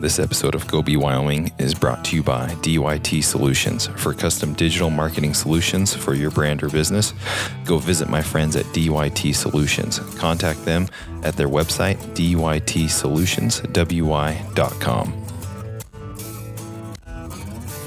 This episode of Go Be Wyoming is brought to you by DYT Solutions. For custom digital marketing solutions for your brand or business, go visit my friends at DYT Solutions. Contact them at their website, dytsolutionswy.com.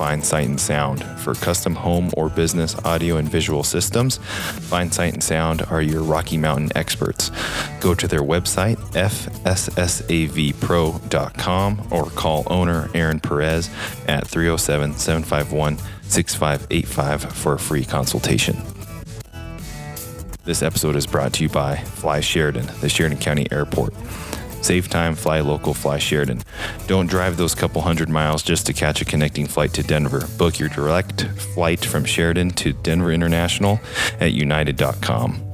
Find Sight and Sound for custom home or business audio and visual systems. Find Sight and Sound are your Rocky Mountain experts. Go to their website, fssavpro.com, or call owner Aaron Perez at 307 751 6585 for a free consultation. This episode is brought to you by Fly Sheridan, the Sheridan County Airport. Save time, fly local, fly Sheridan. Don't drive those couple hundred miles just to catch a connecting flight to Denver. Book your direct flight from Sheridan to Denver International at united.com.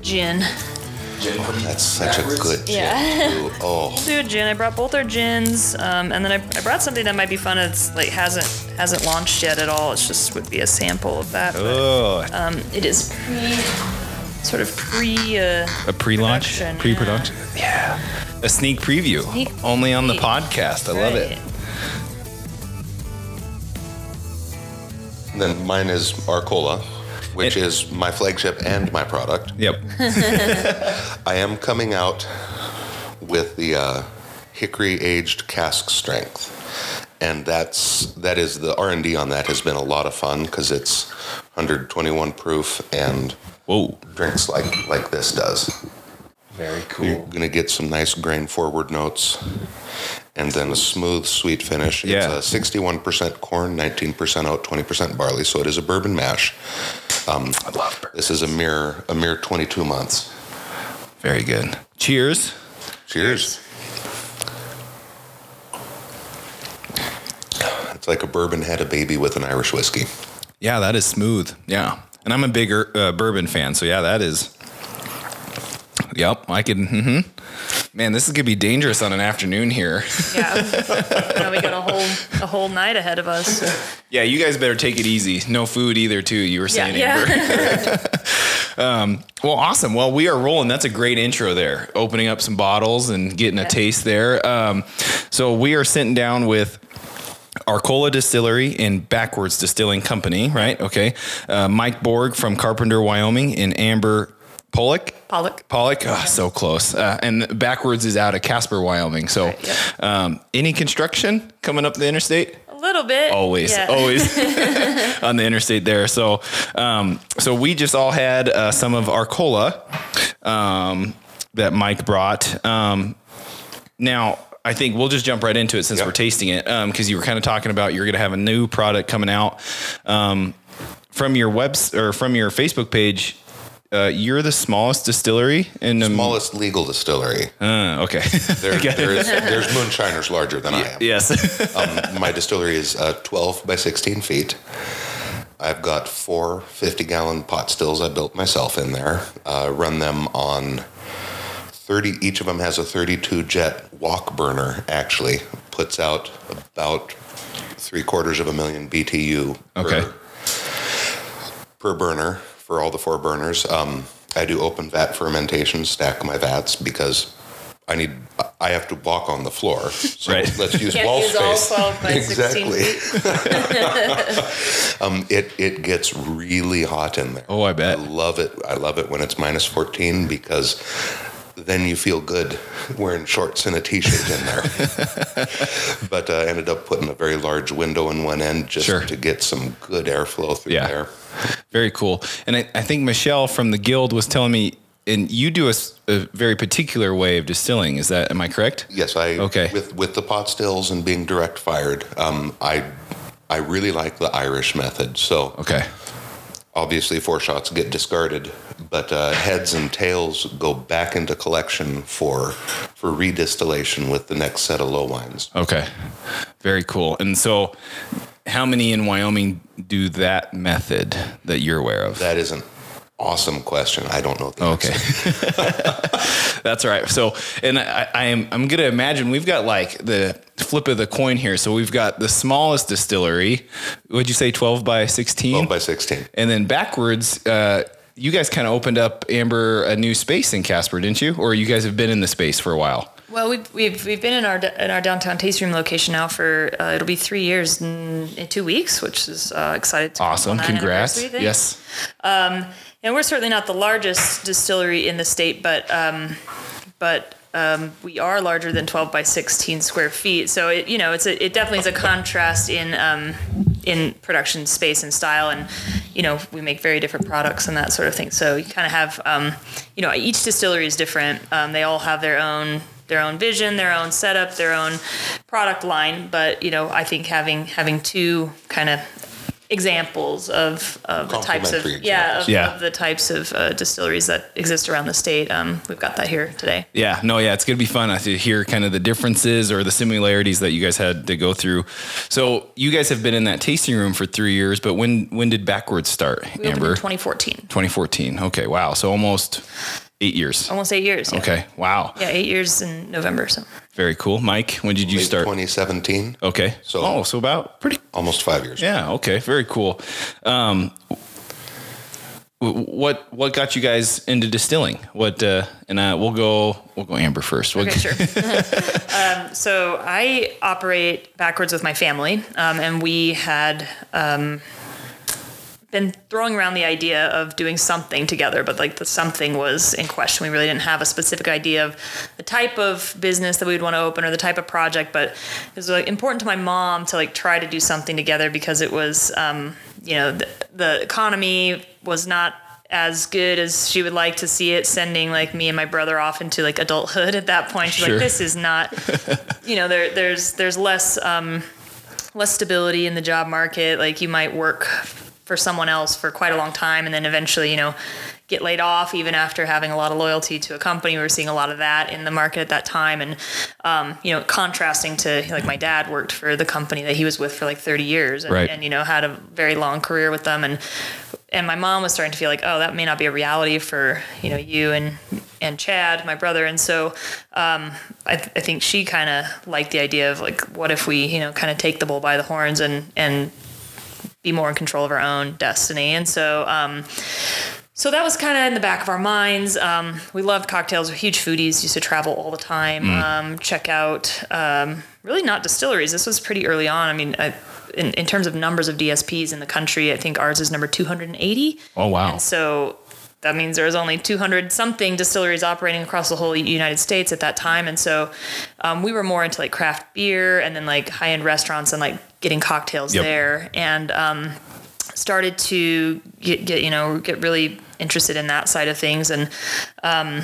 Do a gin. That's such a good gin. Yeah. too. Oh, Do gin. I brought both our gins, um, and then I, I brought something that might be fun. It's like hasn't hasn't launched yet at all. It's just would be a sample of that. but, Oh, um, it is pre, sort of pre. Uh, a pre-launch, Production, pre-production. Yeah. a sneak preview, Sneak only on the peek. podcast. I love it. then mine is Arcola, which It- is my flagship and my product. Yep. I am coming out with the uh, hickory aged cask strength, and that's that is the R and D on that has been a lot of fun because it's 121 proof and Whoa. drinks like like this does. Very cool. You're gonna get some nice grain forward notes, and then a smooth, sweet finish. Yeah. It's a 61% corn, 19% oat, 20% barley, so it is a bourbon mash. Um, I love. This is a mere a mere 22 months. Very good. Cheers. Cheers. It's like a bourbon had a baby with an Irish whiskey. Yeah, that is smooth. Yeah. And I'm a bigger uh, bourbon fan. So, yeah, that is. Yep. I can. hmm Man, this is going to be dangerous on an afternoon here. Yeah. now we got a whole a whole night ahead of us. yeah, you guys better take it easy. No food either, too. You were Yeah. saying, Amber. Yeah. Well, awesome. Well, we are rolling. That's a great intro there. Opening up some bottles and getting a taste there. Um, so we are sitting down with Arcola Distillery and Backwards Distilling Company, right? Okay. Uh, Mike Borg from Carpenter, Wyoming, and Amber Pollock. Pollock. Pollock, oh, so close. Uh, and Backwards is out of Casper, Wyoming. So, Right, yep. um, any construction coming up the interstate? A little bit. always Yeah. always on the interstate there so um so we just all had uh, some of Arcola um that mike brought um now I think we'll just jump right into it since Yep. we're tasting it. Um, cause you were kind of talking about you're going to have a new product coming out. Um, from your webs or from your Facebook page, uh, you're the smallest distillery in the Smallest legal distillery. Uh, okay. There, there's, there's moonshiners larger than I am. yes. Um, my distillery is uh, 12 by 16 feet. I've got four 50 gallon pot stills I built myself in there. Uh, run them on 30, each of them has a 32 jet wok burner, actually. Puts out about three quarters of a million BTU Okay. per, per burner for all the four burners. Um, I do open vat fermentation, stack my vats because I need I have to walk on the floor. So Right. let's use Can't wall use all 12 by 16 exactly. um, it it gets really hot in there. Oh, I bet. I love it. I love it when it's minus 14 because then you feel good wearing shorts and a t-shirt in there. but uh, I ended up putting a very large window in one end just Sure. to get some good airflow through Yeah. there. Very cool. And I, I think Michelle from the guild was telling me, and you do a very particular way of distilling. Is that, am I correct? Yes, I Okay. with with the pot stills and being direct fired. Um, I I really like the Irish method. So Okay. Obviously foreshots get discarded, but uh, heads and tails go back into collection for for redistillation with the next set of low wines. Okay. Very cool. And so, how many in Wyoming do that method that you're aware of? That is an awesome question. I don't know the Okay. That's all right. So, and I, I am I'm gonna imagine we've got like the flip of the coin here. So we've got the smallest distillery. Would you say 12 by 16? 12 by 16. And then backwards, uh, you guys kind of opened up Amber a new space in Casper, didn't you? Or you guys have been in the space for a while? Well, we've, we've, we've been in our in our downtown tasting room location now for uh, it'll be three years in, in two weeks, which is uh, excited. To Awesome. Congrats. Yes. Um, and we're certainly not the largest distillery in the state, but um, but um, we are larger than 12 by 16 square feet. So it you know it's a, it definitely is a contrast in um, in production space and style, and you know we make very different products and that sort of thing. So you kind of have um, you know each distillery is different. Um, they all have their own their own vision, their own setup, their own product line. But you know, I think having having two kind of examples of, of the types of yeah of, Yeah. of the types of uh, distilleries that exist around the state. Um, we've got that here today. Yeah, no, yeah, it's gonna be fun to hear kind of the differences or the similarities that you guys had to go through. So you guys have been in that tasting room for three years, but when when did Backwards start, We Amber? 2014, 2014. Okay, wow. So almost eight years. almost eight years. Yeah. Okay, wow. Yeah, eight years in November. So Very cool. Mike, when did you Late start? 2017, Okay. So- oh, so about pretty. almost five years. Yeah. Okay. Very cool. Um, what what got you guys into distilling? What uh, and uh, we'll go we'll go Amber first. What- Okay, sure. um, so I operate backwards with my family, um, and we had um, been throwing around the idea of doing something together, but like the something was in question. We really didn't have a specific idea of the type of business that we'd want to open or the type of project, but it was like important to my mom to like try to do something together because it was, um, you know, the, the economy was not as good as she would like to see it sending like me and my brother off into like adulthood at that point she's Sure. like this is not you know there there's there's less um less stability in the job market. Like you might work for someone else for quite a long time and then eventually, you know, get laid off even after having a lot of loyalty to a company. We were seeing a lot of that in the market at that time. And, um, you know, contrasting to like my dad worked for the company that he was with for like 30 years and, Right. and you know, had a very long career with them. And, and my mom was starting to feel like, oh, that may not be a reality for, you know, you and, and Chad, my brother. And so, um, I, th- I think she kind of liked the idea of like, what if we, you know, kind of take the bull by the horns and, and be more in control of our own destiny. And so, um, so that was kind of in the back of our minds. Um, we loved cocktails. We're huge foodies. Used to travel all the time. Um, check out um, really not distilleries. This was pretty early on. I mean, I, in, in terms of numbers of DSPs in the country, I think ours is number 280. Oh wow. And so that means there was only 200 something distilleries operating across the whole United States at that time. And so um, we were more into like craft beer and then like high end restaurants and like getting cocktails Yep. there. And um, started to get, get you know get really interested in that side of things and um,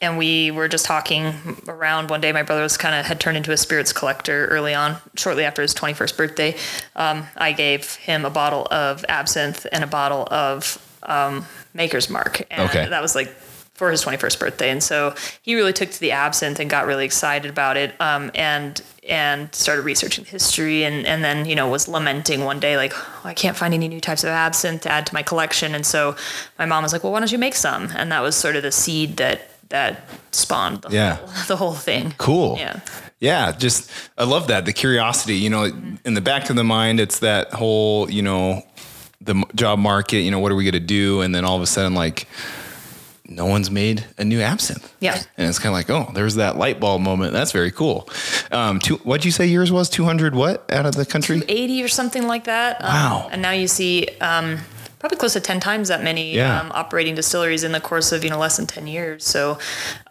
and we were just talking around one day my brother was kind of had turned into a spirits collector early on shortly after his 21st birthday um, i gave him a bottle of absinthe and a bottle of um, maker's mark and Okay. that was like for his 21st birthday and so he really took to the absinthe and got really excited about it um, and and started researching the history and, and then you know was lamenting one day like oh, i can't find any new types of absinthe to add to my collection and so my mom was like well why don't you make some and that was sort of the seed that that spawned the, Yeah. whole, the whole thing Cool. yeah Yeah, just I love that the curiosity. You know, in the back of the mind, it's that whole you know the job market. You know, what are we going to do? And then all of a sudden, like no one's made a new absinthe. Yeah. and it's kind of like, oh, there's that light bulb moment. That's very cool. Um, two, what'd you say yours was? Two hundred what out of the country? 80 or something like that. Um, Wow. and now you see um, probably close to 10 times that many Yeah. um, operating distilleries in the course of you know less than 10 years. So,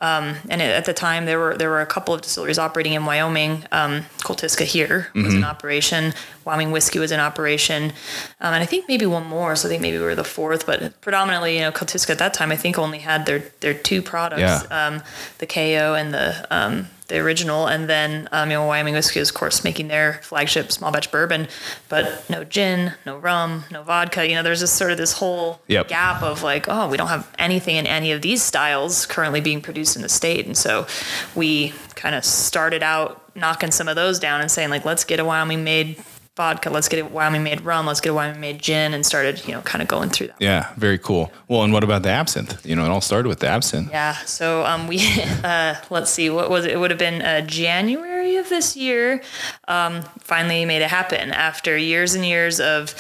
um, and at the time there were there were a couple of distilleries operating in Wyoming. Um, Koltiska here was Mm-hmm. in operation. Wyoming whiskey was in operation, um, and I think maybe one more. So I think maybe we were the fourth, but predominantly you know Koltiska at that time I think only had their their two products, Yeah. um, the KO and the um, the original, and then um, you know Wyoming whiskey is of course making their flagship small batch bourbon, but no gin, no rum, no vodka. You know, there's just sort of this whole Yep. gap of like, oh, we don't have anything in any of these styles currently being produced in the state, and so we kind of started out knocking some of those down and saying like, let's get a Wyoming made vodka, let's get a Wyoming made rum, let's get a Wyoming made gin, and started you know kind of going through that. Yeah, very cool. Well, and what about the absinthe? You know, it all started with the absinthe. Yeah. So um, we uh, let's see, what was it? It would have been uh, January of this year. Um, finally made it happen after years and years of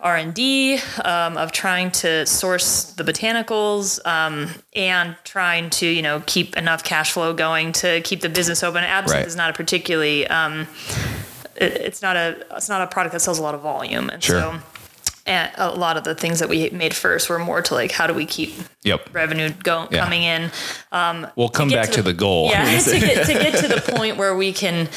R and D um, of trying to source the botanicals um, and trying to you know keep enough cash flow going to keep the business open. Absinthe Right. is not a particularly um, it, it's not a it's not a product that sells a lot of volume, and Sure. so and a lot of the things that we made first were more to like how do we keep Yep. revenue go, Yeah. coming in. We'll come get back to the, goal. Yeah, to get, to get to the point where we can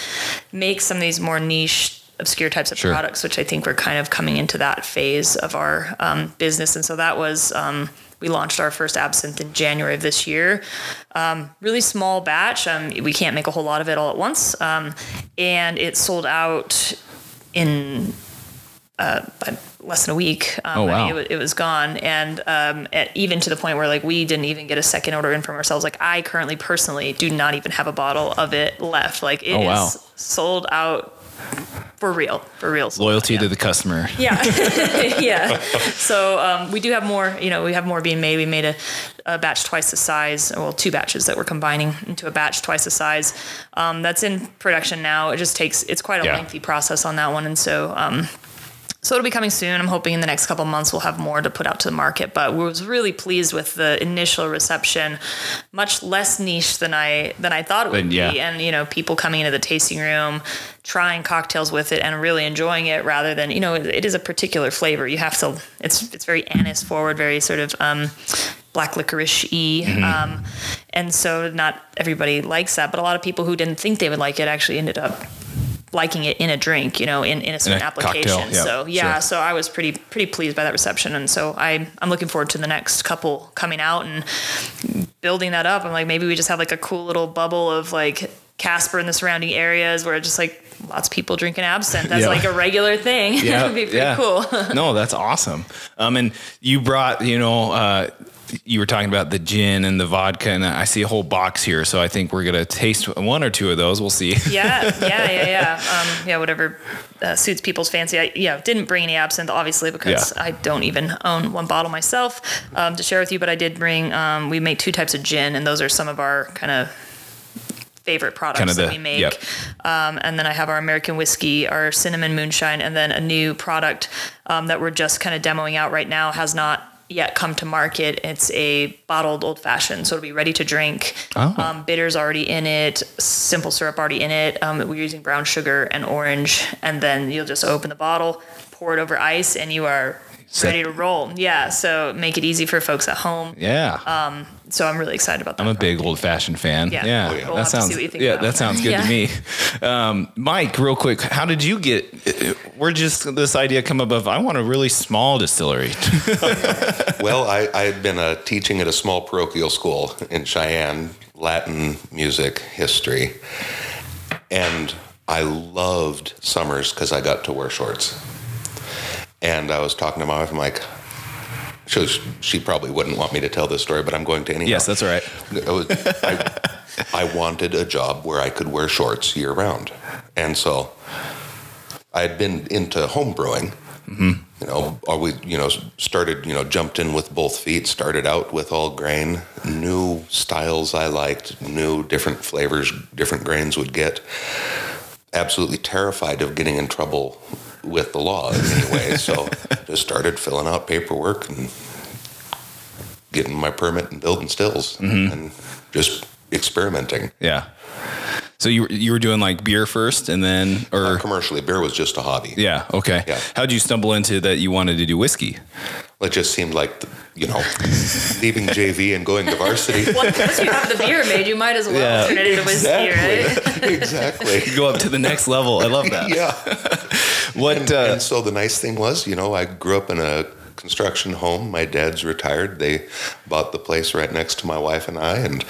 make some of these more niche, obscure types of Sure. products, which I think we're kind of coming into that phase of our um, business. And so that was, um, we launched our first absinthe in January of this year. Um, really small batch. Um, we can't make a whole lot of it all at once. Um, and it sold out in uh, less than a week. Um, Oh, I mean, wow. it, it was gone, and um, at, even to the point where like we didn't even get a second order in from ourselves. Like I currently, personally, do not even have a bottle of it left. Like it is Oh, wow. sold out for real, for real. Loyalty out, to the customer. Yeah, yeah. So um, we do have more. You know, we have more being made. We made a, a batch twice the size. Well, two batches that we're combining into a batch twice the size. Um, that's in production now. It just takes. It's quite a Yeah. lengthy process on that one, and so. Um, so it'll be coming soon. I'm hoping in the next couple of months we'll have more to put out to the market. But we was really pleased with the initial reception, much less niche than I than I thought it would Then, yeah. be. And you know, people coming into the tasting room, trying cocktails with it, and really enjoying it, rather than you know, it, it is a particular flavor. You have to. It's it's very anise forward, very sort of. Um, Black licorice y, Mm-hmm. um, and so not everybody likes that, but a lot of people who didn't think they would like it actually ended up liking it in a drink, you know, in, in a certain application. cocktail, yeah, so yeah, sure. so I was pretty pretty pleased by that reception, and so I I'm looking forward to the next couple coming out and building that up. I'm like maybe we just have like a cool little bubble of like Casper and the surrounding areas where it's just like lots of people drinking absinthe. That's Yeah. like a regular thing. Yeah, It'd be pretty yeah. cool. no, that's awesome. Um, and you brought, you know, uh, you were talking about the gin and the vodka, and I see a whole box here. So I think we're gonna taste one or two of those. We'll see. yeah, yeah, yeah, yeah. Um, yeah, whatever uh, suits people's fancy. I, yeah, didn't bring any absinthe, obviously, because Yeah. I don't even own one bottle myself um, to share with you. But I did bring. Um, we make two types of gin, and those are some of our kind of favorite products Kinda that the- we make. yep. Um, and then I have our American whiskey, our cinnamon moonshine, and then a new product um, that we're just kind of demoing out right now has not yet come to market. It's a bottled old fashioned, so it'll be ready to drink. Oh. Um, bitters already in it, simple syrup already in it. Um, we're using brown sugar and orange, and then you'll just open the bottle, pour it over ice, and you are Set- ready to roll. Yeah, so make it easy for folks at home. Yeah. Um, So I'm really excited about that. I'm a big old fashioned fan. Yeah. Yeah, Oh, yeah. We'll that have to see sounds. what you think yeah, that sounds good Yeah. to me. Um, Mike, real quick, how did you get? Where just this idea come above? I want a really small distillery. Well, I, I had been uh, teaching at a small parochial school in Cheyenne, Latin music, history. And I loved summers because I got to wear shorts. And I was talking to my wife, I'm like, she, she probably wouldn't want me to tell this story, but I'm going to anyhow. yes, that's all right. I, was, I, I wanted a job where I could wear shorts year round. And so I had been into home brewing. Mm-hmm. You know, we, you know, started, you know, jumped in with both feet, started out with all grain, new styles I liked, new different flavors, different grains would get. Absolutely terrified of getting in trouble with the law anyway. so just started filling out paperwork and getting my permit and building stills and mm-hmm. just experimenting. Yeah. So you were- you were doing like beer first, and then or Commercially, beer was just a hobby. yeah, okay. Yeah. How did you stumble into that? You wanted to do whiskey? It just seemed like, you know, leaving JV and going to varsity. Well, once you have the beer made, you might as well Yeah. turn it into whiskey, right? exactly. Go up to the next level. I love that. Yeah. What? Uh, and so the nice thing was, you know, I grew up in a construction home. My dad's retired. They bought the place right next to my wife and I, and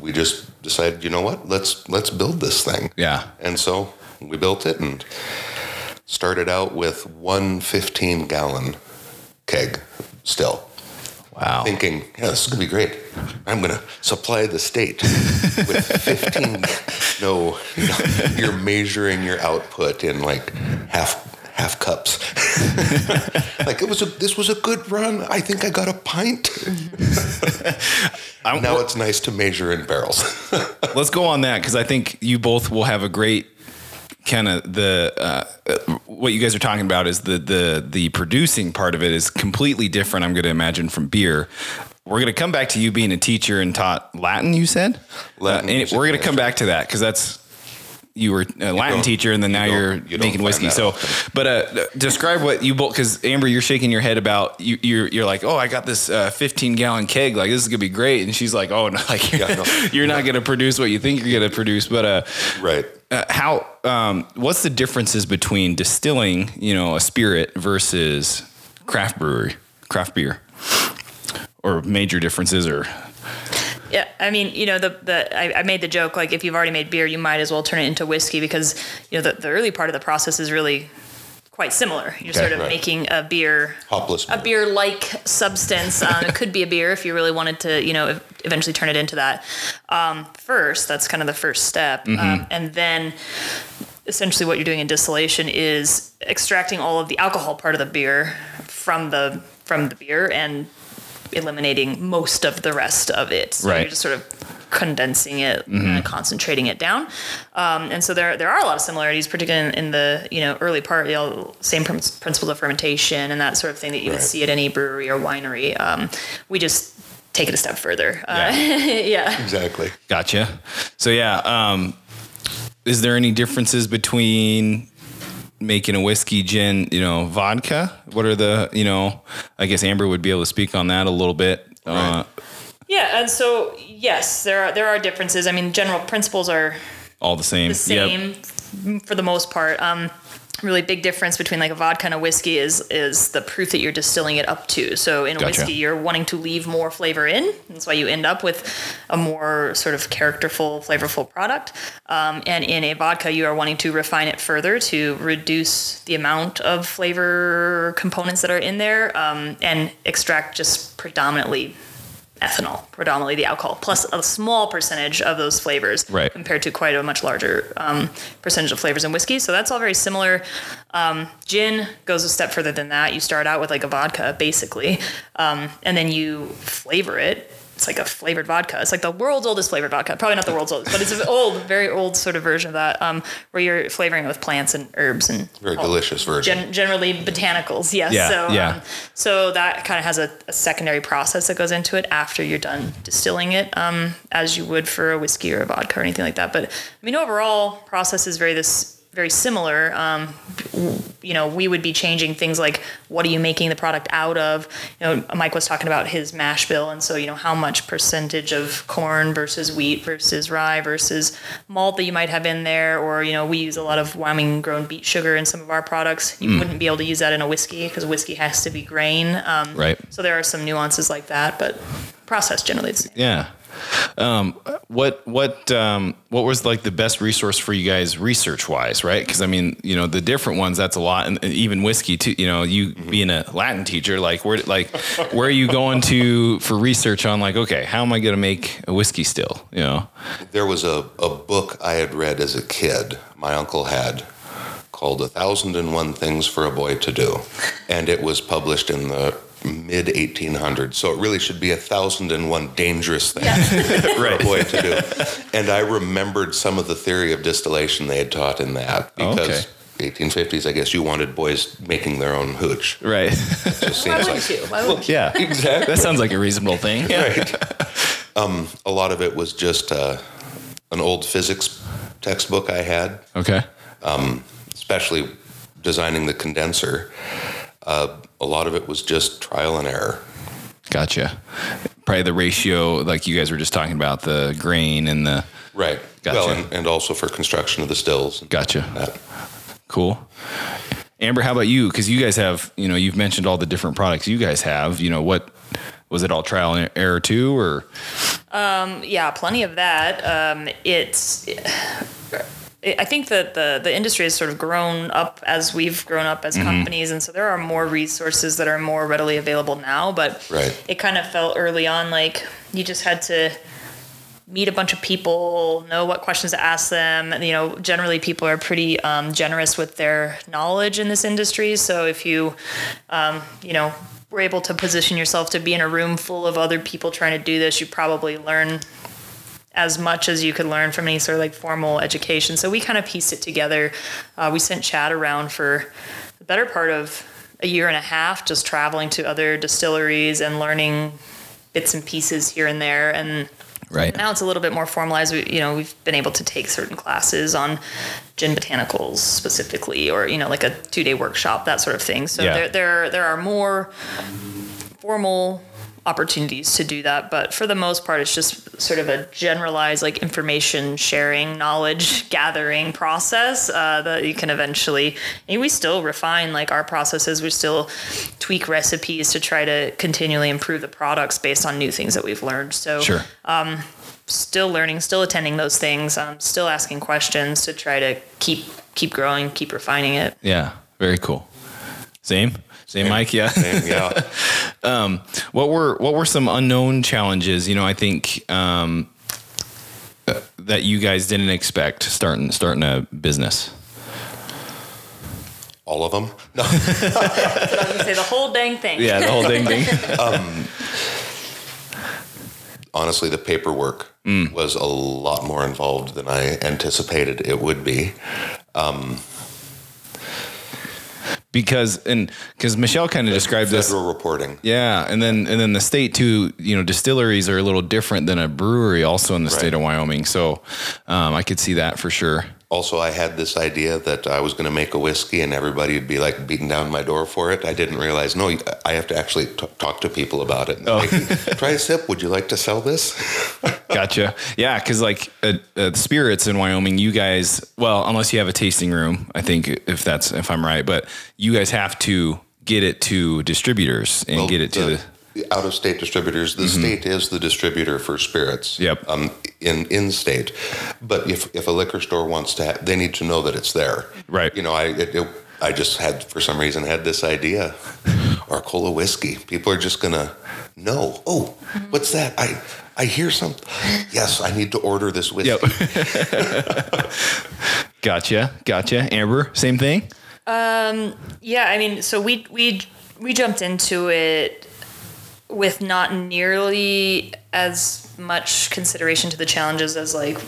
we just decided, you know what, let's let's build this thing. yeah. And so we built it and started out with one 15 gallon keg still. Wow. Thinking, yeah, this is gonna be great. I'm gonna supply the state with 15. no, you're measuring your output in like half half cups. like it was a this was a good run. I think I got a pint. Now it's nice to measure in barrels. Let's go on that because I think you both will have a great kind of the uh, what you guys are talking about is the the the producing part of it is completely different. I'm going to imagine from beer. We're going to come back to you being a teacher and taught Latin. You said Latin Uh, we're going to come back to that because that's you were a Latin teacher and then now don't- you're you making whiskey. So, but uh, describe what you both because Amber, you're shaking your head about you. You're you're like, oh, I got this uh, 15 gallon keg. Like this is gonna be great. And she's like, oh, no, like Yeah, no. you're not gonna produce what you think you're gonna produce. But uh, Right. Uh, how um, what's the differences between distilling you know a spirit versus craft brewery craft beer? Or major differences or? Yeah, I mean, you know, the the I, I made the joke like if you've already made beer, you might as well turn it into whiskey because you know the, the early part of the process is really quite similar. You're Okay, sort of right. making a beer, Hopless a beer. beer-like substance. Um, it could be a beer if you really wanted to, you know, eventually turn it into that. Um, first, that's kind of the first step, um, and then essentially what you're doing in distillation is extracting all of the alcohol part of the beer from the from the beer and eliminating most of the rest of it. So Right. you're just sort of condensing it, and concentrating it down. Um, and so there there are a lot of similarities, particularly in, in the you know early part, you know, same prin- principles of fermentation and that sort of thing that you would see at any brewery or winery. Um, we just take it a step further. Uh, Yeah. yeah. Exactly. Gotcha. So yeah, um, is there any differences between making a whiskey, gin, you know, vodka? What are the, you know, I guess Amber would be able to speak on that a little bit. Uh, Yeah, and so yes, there are there are differences. I mean, general principles are all the same. the same for the most part. Um, really big difference between like a vodka and a whiskey is is the proof that you're distilling it up to. So in a Gotcha. whiskey, you're wanting to leave more flavor in. That's why you end up with a more sort of characterful, flavorful product. Um, and in a vodka, you are wanting to refine it further to reduce the amount of flavor components that are in there um, and extract just predominantly ethanol, predominantly the alcohol, plus a small percentage of those flavors Right. compared to quite a much larger um, percentage of flavors in whiskey. So that's all very similar. Um, gin goes a step further than that. You start out with like a vodka, basically, um, and then you flavor it. It's like a flavored vodka. It's like the world's oldest flavored vodka. Probably not the world's oldest, but it's an old, very old sort of version of that, um, where you're flavoring it with plants and herbs and Very all- delicious version. Gen- generally botanicals, yes. Yeah, so, yeah. Um, so that kind of has a, a secondary process that goes into it after you're done distilling it, um, as you would for a whiskey or a vodka or anything like that. But I mean, overall, process is very this very similar. Um, you know, we would be changing things like what are you making the product out of? You know, Mike was talking about his mash bill, and so you know how much percentage of corn versus wheat versus rye versus malt that you might have in there, or you know, we use a lot of Wyoming grown beet sugar in some of our products. You wouldn't be able to use that in a whiskey because whiskey has to be grain. Um, Right. So there are some nuances like that, but process generally. Yeah. Um, what what um, what was like the best resource for you guys research wise, right? Because I mean, you know, the different ones that's a lot, and even whiskey too. You know, you being a Latin teacher, like where like where are you going to for research on like, okay, how am I going to make a whiskey still? You know, There was a, a book I had read as a kid, my uncle had, called A Thousand and One Things for a Boy to Do. And it was published in the mid 1800s. So it really should be A Thousand and One Dangerous Things for a boy to do. And I remembered some of the theory of distillation they had taught in that Oh, because 1850s, I guess you wanted boys making their own hooch. right? It just Why wouldn't like you? Why wouldn't you? yeah, exactly that sounds like a reasonable thing. right. Um, a lot of it was just uh, an old physics textbook I had, Okay. especially designing the condenser. Uh, a lot of it was just trial and error. Gotcha. Probably the ratio, like you guys were just talking about, the grain and the. Right. Gotcha. Well, and, and also for construction of the stills. Gotcha. that. Cool. Amber, how about you? Because you guys have, you know, you've mentioned all the different products you guys have. You know, what was it all trial and error too, or yeah, plenty of that. Um, it's. I think that the the industry has sort of grown up as we've grown up as companies, and so there are more resources that are more readily available now. But Right. it kind of felt early on like you just had to meet a bunch of people, know what questions to ask them. You know, generally people are pretty um, generous with their knowledge in this industry. So if you, um, you know, were able to position yourself to be in a room full of other people trying to do this, you probably learn as much as you could learn from any sort of like formal education. So we kind of pieced it together. Uh, we sent Chad around for the better part of a year and a half, just traveling to other distilleries and learning bits and pieces here and there. And Right. now it's a little bit more formalized. We, you know, we've been able to take certain classes on gin botanicals specifically, or you know, like a two-day workshop, that sort of thing. So Yeah. there, there, there are more formal opportunities to do that, but for the most part, it's just sort of a generalized like information sharing, knowledge gathering process uh, that you can eventually. And we still refine like our processes. We still tweak recipes to try to continually improve the products based on new things that we've learned. So Sure. still learning, still attending those things, um, still asking questions to try to keep keep growing, keep refining it. Yeah. Very cool. Same. Same, Mike. Yeah. And yeah, What were what were some unknown challenges? You know, I think um, uh, that you guys didn't expect starting starting a business. all of them. No, I was say the whole dang thing. Yeah, the whole ding ding. honestly, the paperwork Mm. was a lot more involved than I anticipated it would be. Because and because Michelle kind of described this. Federal reporting. Yeah, and then and then the state too. You know, distilleries are a little different than a brewery, also in the state of Wyoming. So um, I could see that for sure. Also, I had this idea that I was going to make a whiskey and everybody would be like beating down my door for it. I didn't realize, no, I have to actually t- talk to people about it. Oh. Like, Try a sip. Would you like to sell this? Gotcha. Yeah, because like uh, uh, spirits in Wyoming, you guys, well, unless you have a tasting room, I think if that's if I'm right, but you guys have to get it to distributors and Well, get it to the. Out of state distributors. The state is the distributor for spirits. Yep. Um, in in state, but if if a liquor store wants to, have, they need to know that it's there. Right. You know, I it, it, I just had for some reason had this idea, Arcola whiskey. People are just gonna know. Oh, what's that? I I hear something. Yes, I need to order this whiskey. Yep. gotcha. Gotcha. Amber, same thing. Um. Yeah, I mean, so we we we jumped into it with not nearly as much consideration to the challenges as like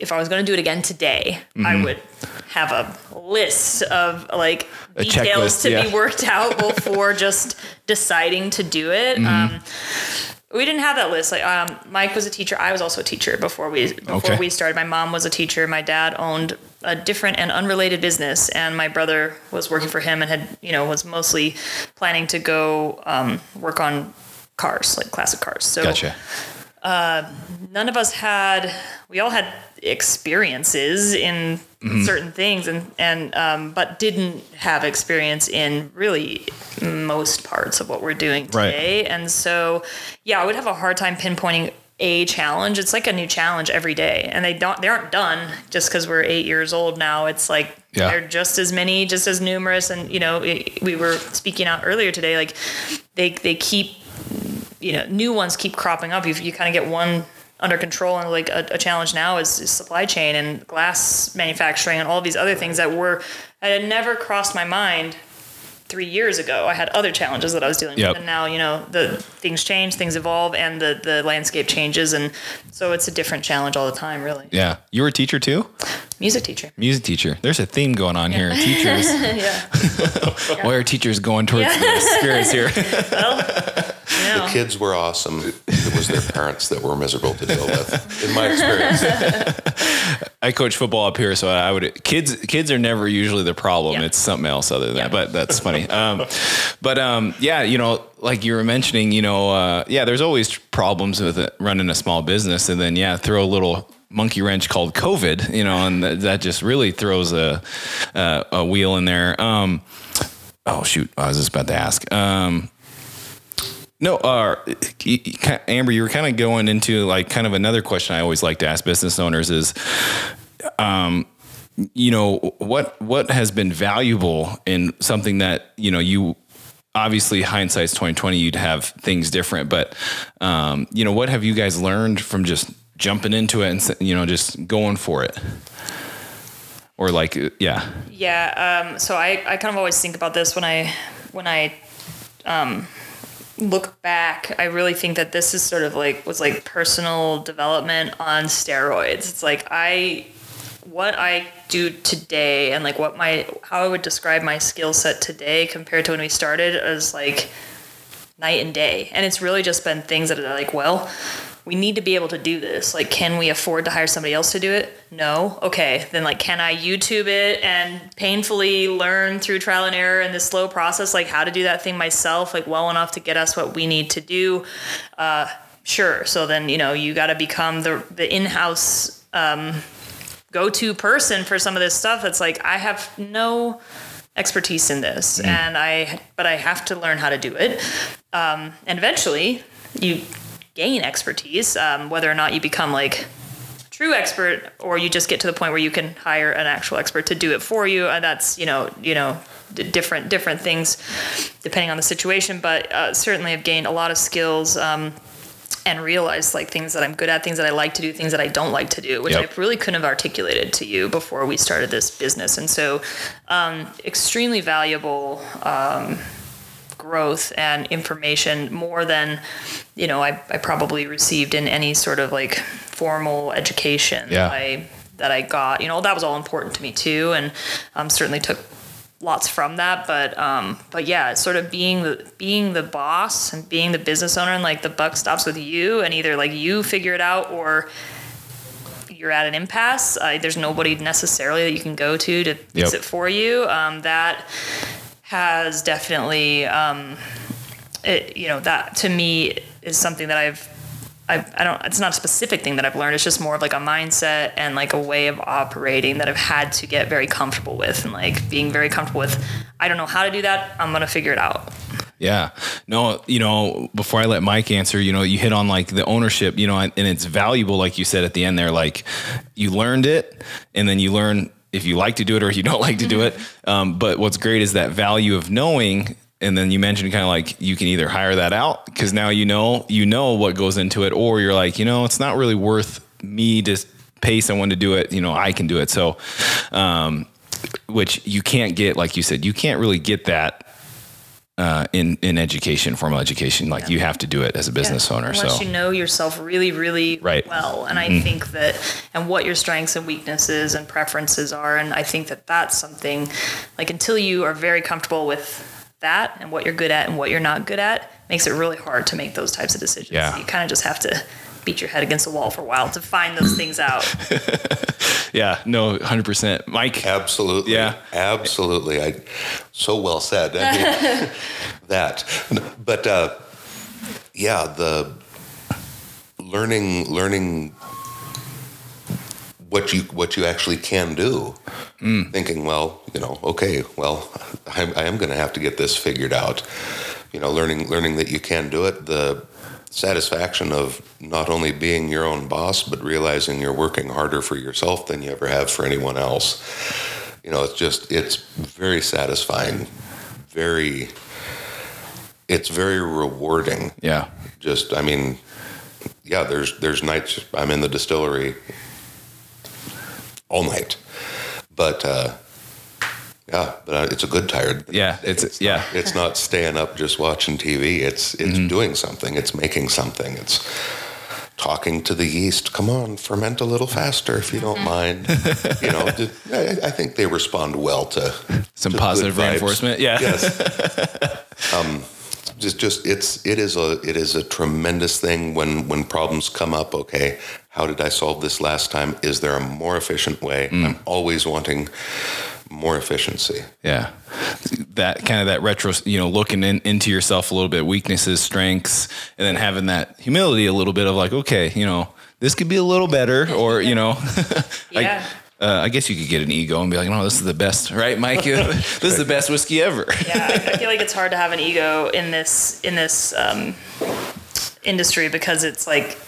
if I was going to do it again today, I would have a list of like A details checklist, to yeah. be worked out before just deciding to do it. Um, we didn't have that list. Like um, Mike was a teacher. I was also a teacher before we before Okay. we started. My mom was a teacher. My dad owned a different and unrelated business, and my brother was working for him and had you know was mostly planning to go um, work on cars, like classic cars. So Gotcha. none of us had. We all had experiences in Mm-hmm. certain things, and and um, but didn't have experience in really most parts of what we're doing Right. today. And so, yeah, I would have a hard time pinpointing a challenge. It's like a new challenge every day, and they don't they aren't done just because we're eight years old now. It's like Yeah. they're just as many, just as numerous, and you know, we were speaking out earlier today. Like they they keep you know new ones keep cropping up. You you kind of get one under control, and like a, a challenge now is, is supply chain and glass manufacturing and all these other things that were that had never crossed my mind three years ago. I had other challenges that I was dealing Yep. with, and now you know the things change, things evolve, and the the landscape changes, and so it's a different challenge all the time. Really, Yeah. You were a teacher too? music teacher. Music teacher. There's a theme going on here. Teachers. yeah, Why are teachers going towards the spirits here? The kids were awesome. It was their parents that were miserable to deal with, in my experience. I coach football up here, so I would kids kids are never usually the problem. Yeah. It's something else other than Yeah. that. But that's funny. Um, but um, yeah, you know, like you were mentioning, you know, uh, yeah, there's always problems with it, running a small business, and then yeah, throw a little monkey wrench called COVID, you know, and that, that just really throws a a, a wheel in there. Um, oh shoot, I was just about to ask. Um, no, uh, Amber, you were kind of going into like kind of another question I always like to ask business owners is, um, you know, what what has been valuable in something that you know you obviously hindsight's twenty twenty, you'd have things different, but um, you know, what have you guys learned from just jumping into it and you know just going for it, or like uh, yeah, Yeah. Um, so I, I kind of always think about this when I when I um, look back, I really think that this is sort of like was like personal development on steroids. It's like I what I do today and like what my how I would describe my skill set today compared to when we started is like night and day. And it's really just been things that are like, well, we need to be able to do this. Like, can we afford to hire somebody else to do it? No. Okay. Then, like, can I YouTube it and painfully learn through trial and error in this slow process, like how to do that thing myself, like well enough to get us what we need to do? Uh, sure. So then, you know, you got to become the the in house um, go to person for some of this stuff. It's like I have no expertise in this, and I but I have to learn how to do it. Um, and eventually, you gain expertise, um, whether or not you become like true expert or you just get to the point where you can hire an actual expert to do it for you and that's you know you know different different things depending on the situation but uh, certainly i've gained a lot of skills um, and realized like things that i'm good at things that i like to do things that i don't like to do which Yep. i really couldn't have articulated to you before we started this business and so um, extremely valuable um, growth and information more than you know I, I probably received in any sort of like formal education Yeah. that I that I got you know that was all important to me too and um, certainly took lots from that but um, but yeah sort of being the being the boss and being the business owner and like the buck stops with you and either like you figure it out or you're at an impasse uh, there's nobody necessarily that you can go to to fix Yep. it for you um, that has definitely um, it, you know that to me is something that I've I, I don't it's not a specific thing that I've learned. It's just more of like a mindset and like a way of operating that I've had to get very comfortable with and like being very comfortable with I don't know how to do that. I'm gonna figure it out. Yeah. No, you know, before I let Mike answer, you know, you hit on like the ownership, you know, and, and it's valuable, like you said at the end there, like you learned it and then you learn if you like to do it or you don't like to do it. Um, but what's great is that value of knowing. And then you mentioned kind of like you can either hire that out because now you know you know what goes into it, or you're like, you know, it's not really worth me to pay someone to do it. You know, I can do it. So, um, which you can't get, like you said, you can't really get that uh, in in education, formal education. Like you have to do it as a business Yeah. owner. Unless so you know yourself really, really Right. Mm-hmm. well. And I think that, and what your strengths and weaknesses and preferences are. And I think that that's something, like, until you are very comfortable with that and what you're good at and what you're not good at, makes it really hard to make those types of decisions. Yeah. So you kind of just have to beat your head against the wall for a while to find those things out. yeah, no, hundred percent, Mike. Absolutely. Yeah. Absolutely. I so well said. I mean, that. But uh, yeah, the learning learning what you what you actually can do. Thinking, well, you know, okay, well, I'm, I am going to have to get this figured out. You know, learning learning that you can do it. The satisfaction of not only being your own boss, but realizing you're working harder for yourself than you ever have for anyone else. You know, it's just it's very satisfying, very. It's very rewarding Yeah, just I mean, yeah, there's there's nights I'm in the distillery all night, but uh, yeah, but uh, it's a good tired. yeah, it's, yeah, It's not staying up just watching TV. It's it's doing something. It's making something. It's talking to the yeast. Come on, ferment a little faster if you don't mind. you know, th- I, I think they respond well to some to positive good vibes. reinforcement. Yeah, Yes. um, just, just it's it is a it is a tremendous thing when when problems come up. Okay, how did I solve this last time? Is there a more efficient way? I'm always wanting more efficiency. yeah. That kind of that retro, you know, looking in, into yourself a little bit, weaknesses, strengths, and then having that humility a little bit of like, okay, you know, this could be a little better, or you know, Yeah. I, uh, I guess you could get an ego and be like, no, this is the best, right, Mike? this is the best whiskey ever. yeah, I, I feel like it's hard to have an ego in this in this um, industry because it's like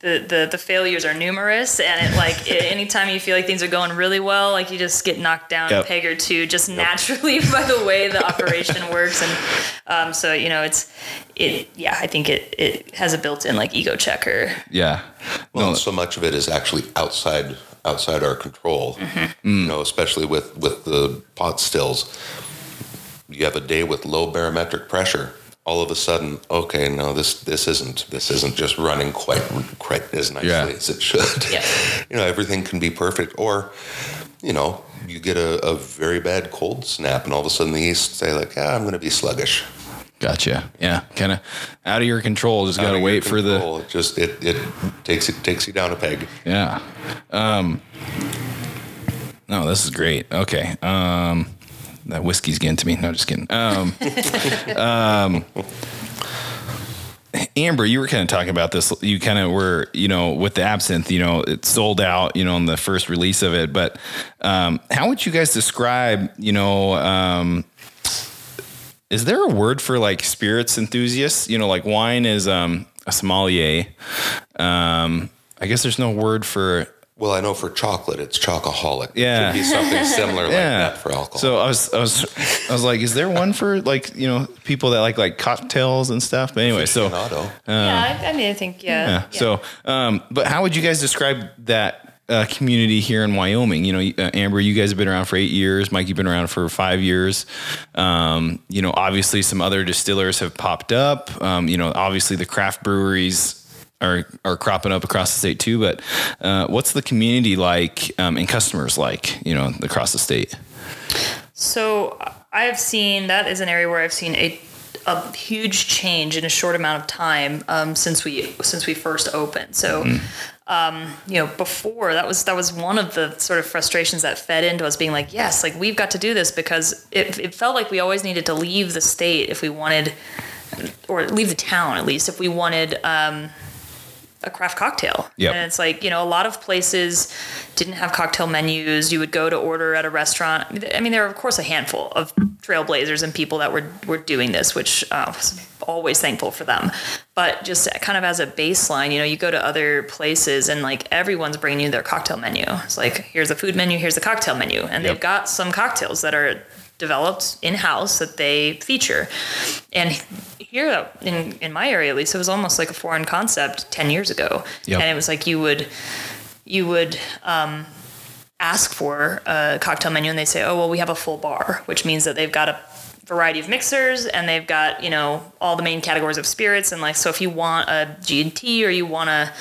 the, the the failures are numerous, and it like a- anytime you feel like things are going really well, like you just get knocked down Yep. a peg or two just naturally by the way the operation works, and um, so you know it's it yeah I think it it has a built-in like ego checker. Yeah. Well, No, so much of it is actually outside outside our control. Mm-hmm. You know, especially with with the pot stills. You have a day with low barometric pressure. All of a sudden, okay, no, this this isn't this isn't just running quite quite as nicely Yeah. as it should. Yeah. You know, everything can be perfect, or you know, you get a, a very bad cold snap, and all of a sudden the yeast say like, yeah, I'm going to be sluggish. Gotcha. Yeah. Kind of out of your control. Just got to of your wait for the. control. It just it it takes it takes you down a peg. Yeah. Um, no, this is great. Okay. Um, that whiskey's getting to me. No, just kidding. Um, um, Amber, you were kind of talking about this. You kind of were, you know, with the absinthe, you know, it sold out, you know, on the first release of it. But um, how would you guys describe, you know, um, is there a word for like spirits enthusiasts? You know, like wine is um, a sommelier. Um, I guess there's no word for Well, I know for chocolate, it's chocoholic. Yeah. it should be something similar like that for alcohol. So I was, I was, I was like, is there one for like you know people that like like cocktails and stuff? But anyway, so Aficionado. yeah, I, I mean, I think yeah. yeah. So, um, but how would you guys describe that uh, community here in Wyoming? You know, uh, Amber, you guys have been around for eight years. Mike, you've been around for five years. Um, you know, obviously some other distillers have popped up. Um, you know, obviously the craft breweries are are cropping up across the state too. But uh, what's the community like um, and customers like? You know, across the state. So I've seen that is an area where I've seen a a huge change in a short amount of time um, since we since we first opened. So. Um, you know, before that was that was one of the sort of frustrations that fed into us being like, yes, like we've got to do this because it, it felt like we always needed to leave the state if we wanted, or leave the town at least if we wanted um, a craft cocktail. Yep. And it's like, you know, a lot of places didn't have cocktail menus. You would go to order at a restaurant. I mean, there are, of course, a handful of trailblazers and people that were, were doing this, which uh, was always thankful for them. But just kind of as a baseline, you know, you go to other places and like everyone's bringing you their cocktail menu. It's like, here's the food menu, here's the cocktail menu. And Yep. they've got some cocktails that are developed in house that they feature. And here in, in my area, at least, it was almost like a foreign concept 10 years ago. Yep. And it was like you would, you would, um, ask for a cocktail menu and they say, oh, well, we have a full bar, which means that they've got a variety of mixers and they've got, you know, all the main categories of spirits. And like, so if you want a G&T or you want a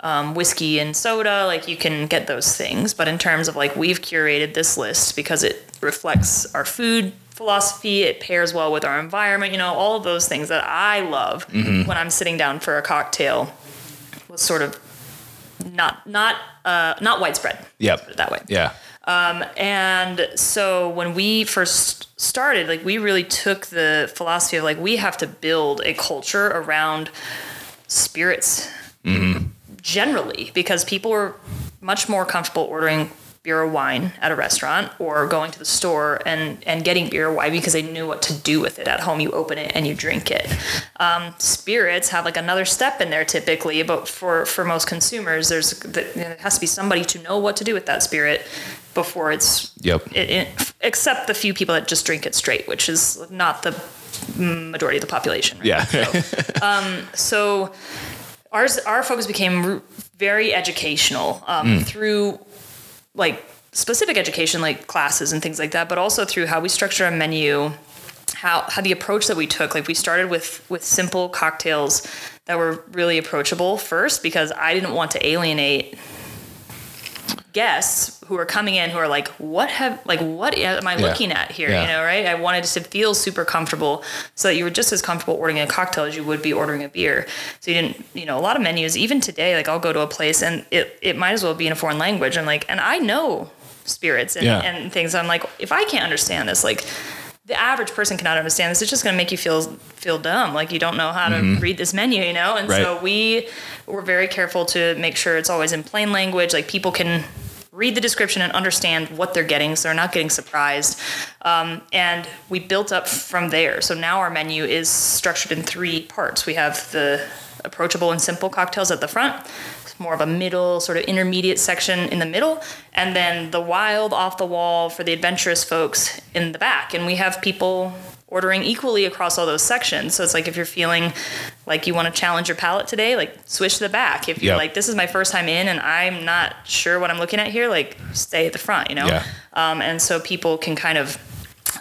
um, whiskey and soda, like you can get those things. But in terms of like, we've curated this list because it reflects our food philosophy, it pairs well with our environment, you know, all of those things that I love when I'm sitting down for a cocktail was sort of not not uh, not widespread. Yeah, that way. Yeah. Um, and so when we first started, like we really took the philosophy of like we have to build a culture around spirits mm-hmm. generally because people were much more comfortable ordering beer or wine at a restaurant or going to the store and, and getting beer or wine because they knew what to do with it at home. You open it and you drink it. Um, spirits have like another step in there typically, but for, for most consumers, there's there has to be somebody to know what to do with that spirit before it's Yep. it, it, except the few people that just drink it straight, which is not the majority of the population. right? Yeah. so ours our focus became very educational um, through like specific education like classes and things like that but also through how we structure a menu how how the approach that we took like we started with with simple cocktails that were really approachable first because i didn't want to alienate guests who are coming in who are like what have like what am i Yeah. looking at here Yeah. you know right i wanted to feel super comfortable so that you were just as comfortable ordering a cocktail as you would be ordering a beer so you didn't you know a lot of menus even today like i'll go to a place and it, it might as well be in a foreign language and like and i know spirits and, Yeah. and things i'm like if i can't understand this like the average person cannot understand this. It's just going to make you feel feel dumb, like you don't know how to read this menu, you know. And so Mm-hmm. We were very careful to make sure it's always in plain language, like people can read the description and understand what they're getting, so they're not getting surprised. Um, and we built up from there. So now our menu is structured in three parts. We have the approachable and simple cocktails at the front. More of a middle, sort of intermediate section in the middle, and then the wild, off the wall for the adventurous folks in the back. And we have people ordering equally across all those sections. So it's like if you're feeling like you want to challenge your palate today, like switch to the back. If you're Yep. like, this is my first time in and I'm not sure what I'm looking at here, like stay at the front, you know? Yeah. Um, and so people can kind of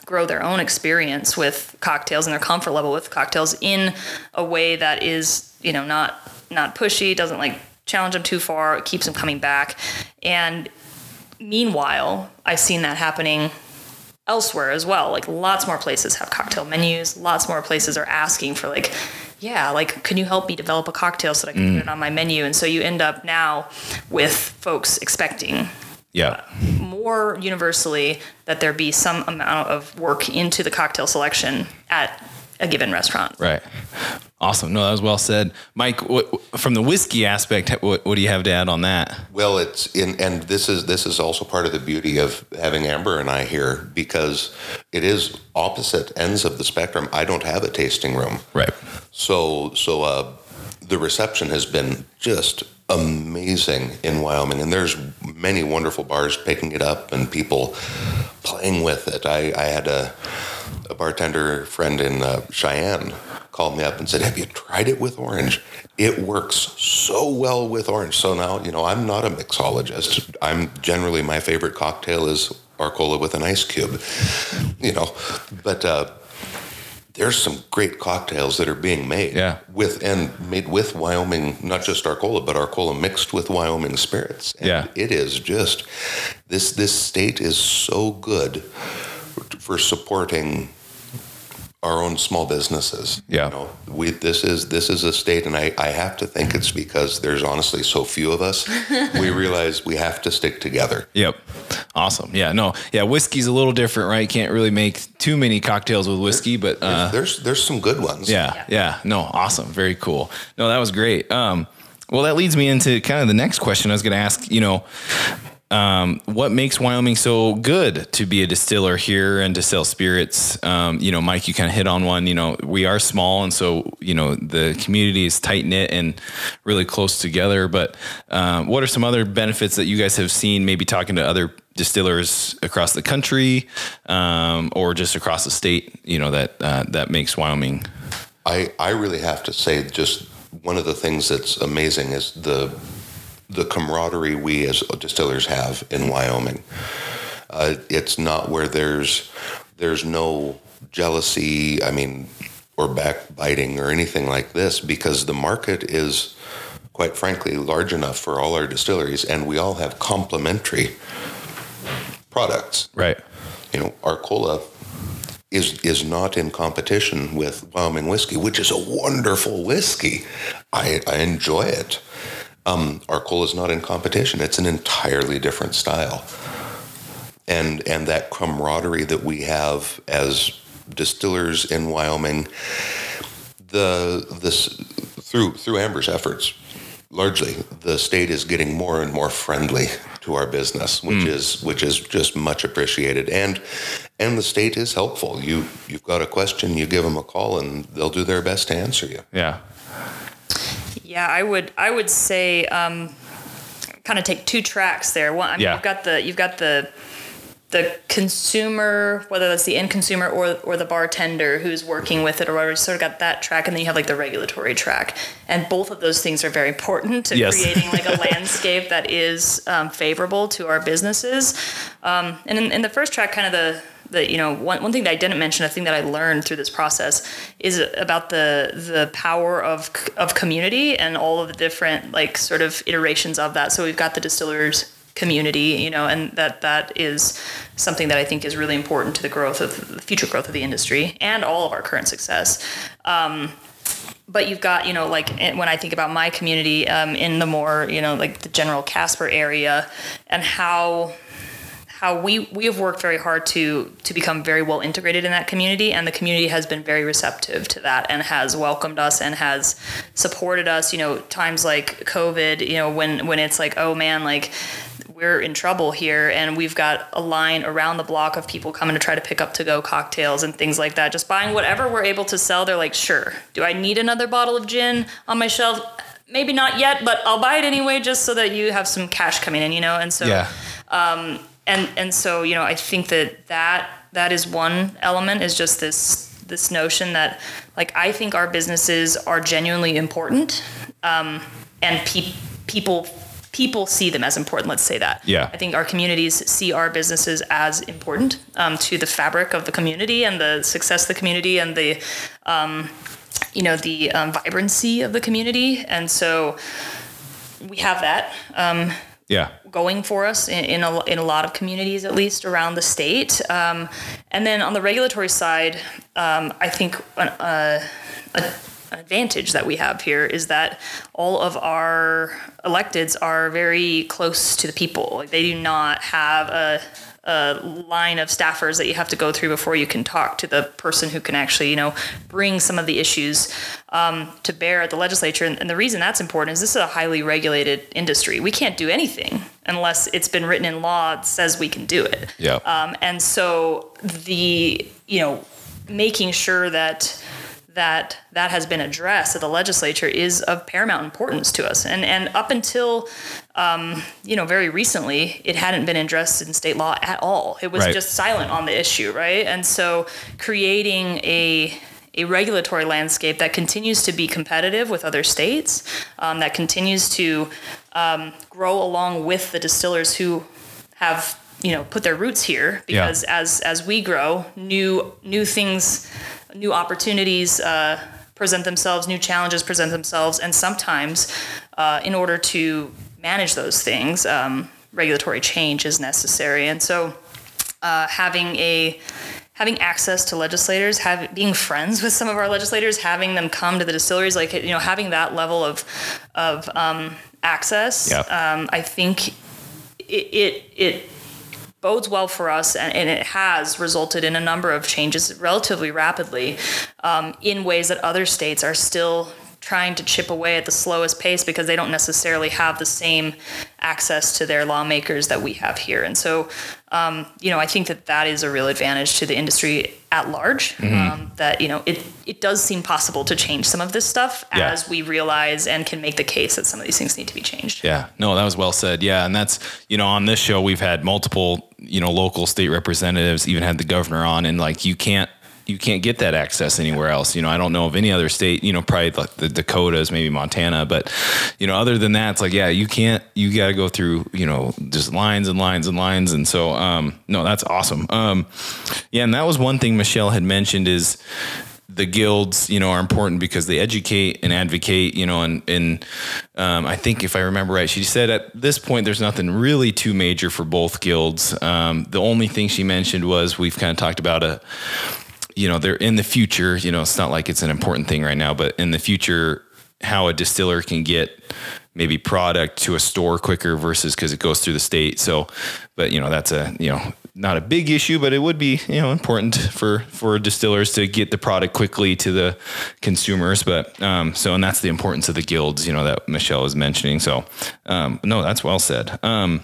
grow their own experience with cocktails and their comfort level with cocktails in a way that is you know not not pushy doesn't like challenge them too far keeps them coming back and meanwhile i've seen that happening elsewhere as well. Like lots more places have cocktail menus. Lots more places are asking for like yeah like can you help me develop a cocktail so that i can put it mm. on my menu? And so you end up now with folks expecting Yeah. Uh, more universally that there be some amount of work into the cocktail selection at a given restaurant. Right. Awesome. No, that was well said, Mike. What, from the whiskey aspect, what, what do you have to add on that? Well, it's in, and this is this is also part of the beauty of having Amber and I here because it is opposite ends of the spectrum. I don't have a tasting room, Right. so so uh, the reception has been just amazing in Wyoming, and there's many wonderful bars picking it up and people playing with it. I, I had a, a bartender friend in uh, Cheyenne called me up and said, "Have you tried it with orange? It works so well with orange." So now you know I'm not a mixologist. I'm generally my favorite cocktail is Arcola with an ice cube, you know, but. Uh, there's some great cocktails that are being made Yeah. with and made with Wyoming, not just Arcola, but Arcola mixed with Wyoming spirits. And Yeah. it is just this this state is so good for supporting our own small businesses. Yeah. You know, we this is this is a state and I, I have to think it's because there's honestly so few of us. we realize we have to stick together. Yep. Awesome. Yeah. No. Yeah. Whiskey's a little different, right? Can't really make too many cocktails with whiskey, but uh, there's there's some good ones. yeah, yeah. No. Awesome. Very cool. No, that was great. Um, well, that leads me into kind of the next question I was going to ask. You know, um, what makes Wyoming so good to be a distiller here and to sell spirits? Um, you know, Mike, you kind of hit on one. You know, we are small, and so you know the community is tight knit and really close together. But um, what are some other benefits that you guys have seen? Maybe talking to other distillers across the country um, or just across the state. You know that uh, that makes Wyoming. I, I really have to say just one of the things that's amazing is the the camaraderie we as distillers have in Wyoming. Uh, it's not where there's there's no jealousy, I mean, or backbiting or anything like this because the market is quite frankly large enough for all our distilleries and we all have complementary products Right. you know, Arcola is is not in competition with Wyoming whiskey, which is a wonderful whiskey. I, I enjoy it. Um, Arcola is not in competition. It's an entirely different style, and and that camaraderie that we have as distillers in Wyoming, the this through through Amber's efforts, largely the state is getting more and more friendly to our business, which is which is just much appreciated, and and the state is helpful. You you've got a question, you give them a call, and they'll do their best to answer you. Yeah. Yeah, I would I would say um, kind of take two tracks there. One, I mean, Yeah. you've got the you've got the the consumer, whether that's the end consumer or or the bartender who's working with it or whatever. Sort of got that track, and then you have like the regulatory track, and both of those things are very important to Yes. creating like a landscape that is um, favorable to our businesses. Um, and in, in the first track, kind of the the you know one, one thing that I didn't mention, a thing that I learned through this process is about the the power of of community and all of the different like sort of iterations of that. So we've got the distillers community, you know, and that that is something that I think is really important to the growth of the future growth of the industry and all of our current success. Um, but you've got you know like when i think about my community um, in the more you know like the general casper area and how how we we have worked very hard to to become very well integrated in that community and the community has been very receptive to that and has welcomed us and has supported us. You know times like covid you know when when it's like oh man like we're in trouble here and we've got a line around the block of people coming to try to pick up to go cocktails and things like that. Just buying whatever we're able to sell they're like sure. Do i need another bottle of gin on my shelf? Maybe not yet but i'll buy it anyway just so that you have some cash coming in you know? And so Yeah. Um, and and so you know i think that that that is one element is just this this notion that like i think our businesses are genuinely important um, and pe- people people see them as important. Let's say that. Yeah. I think our communities see our businesses as important um, to the fabric of the community and the success of the community and the, um, you know, the um, vibrancy of the community. And so we have that um, Yeah. Going for us in, in, a, in a lot of communities, at least around the state. Um, and then on the regulatory side, um, I think an, uh, a, advantage that we have here is that all of our electeds are very close to the people. They do not have a a line of staffers that you have to go through before you can talk to the person who can actually, you know, bring some of the issues um, to bear at the legislature. And, and the reason that's important is this is a highly regulated industry. We can't do anything unless it's been written in law that says we can do it. Yeah. Um, and so the, you know, making sure that that that has been addressed at the legislature is of paramount importance to us. And and up until um, you know very recently, it hadn't been addressed in state law at all. It was Right. just silent on the issue, right? And so creating a a regulatory landscape that continues to be competitive with other states, um, that continues to um, grow along with the distillers who have you know put their roots here Yeah. because as as we grow new new things new opportunities uh, present themselves new challenges present themselves and sometimes uh, in order to manage those things um, regulatory change is necessary and so uh, having a having access to legislators, have being friends with some of our legislators, having them come to the distilleries, like you know, having that level of of um, access, Yeah. um, I think it, it it bodes well for us, and, and it has resulted in a number of changes relatively rapidly um, in ways that other states are still trying to chip away at the slowest pace because they don't necessarily have the same access to their lawmakers that we have here. And so, um, you know, I think that that is a real advantage to the industry at large. Um, that you know, it it does seem possible to change some of this stuff Yeah. as we realize and can make the case that some of these things need to be changed. Yeah, no, that was well said. Yeah, and that's you know on this show we've had multiple you know local state representatives, even had the governor on, and like you can't you can't get that access anywhere else. You know, I don't know of any other state. You know, probably like the Dakotas, maybe Montana, but you know, other than that, it's like yeah, you can't. You got to go through you know just lines and lines and lines, and so um, no, that's awesome. Um, yeah, and that was one thing Michelle had mentioned is the guilds, you know, are important because they educate and advocate, you know, and, and um, I think if I remember right, she said at this point there's nothing really too major for both guilds. Um, the only thing she mentioned was we've kind of talked about a, you know, they're in the future, you know, it's not like it's an important thing right now, but in the future, how a distiller can get maybe product to a store quicker versus because it goes through the state. So, but you know, that's a, you know, not a big issue, but it would be, you know, important for, for distillers to get the product quickly to the consumers. But, um, so, and that's the importance of the guilds, you know, that Michelle was mentioning. So, um, no, that's well said. Um,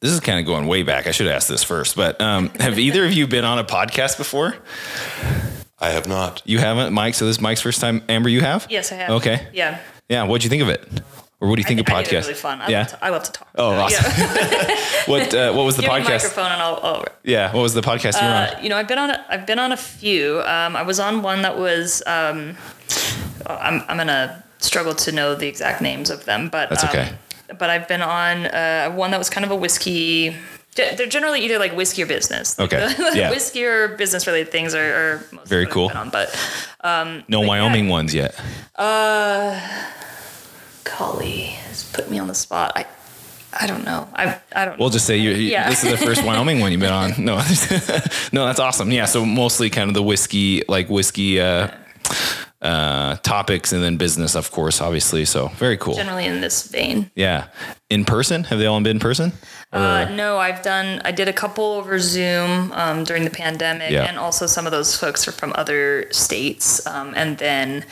this is kind of going way back. I should ask this first, but um, have either of you been on a podcast before? I have not. You haven't, Mike. So this is Mike's first time. Amber, you have? Yes, I have. Okay. Yeah. Yeah. What'd you think of it? Or what do you think I, of I think it's really fun. I, yeah. love, to, I love to talk. Oh, Uh, awesome. Yeah. what uh, What was the Give me a podcast? microphone and I'll. I'll Yeah. What was the podcast you were Uh, on? you know, I've been on. A, I've been on a few. Um, I was on one that was. Um, I'm. I'm gonna struggle to know the exact names of them, but That's um, okay. But I've been on uh, one that was kind of a whiskey. They're generally either like whiskey or business. Like Okay, the- yeah. whiskey or business related things are, are most Very cool. on, but No Wyoming ones yet. Uh, golly, has put me on the spot. I. I don't know. I. I don't. We'll just say you. Yeah. This is the first Wyoming one you've been on. No, no, that's awesome. Yeah. So mostly kind of the whiskey, like whiskey uh, uh, topics, and then business, of course, obviously. So very cool. generally in this vein. Yeah. In person? Have they all been in person? Uh, no, I've done. I did a couple over Zoom um, during the pandemic, Yeah. and also some of those folks are from other states, um, and then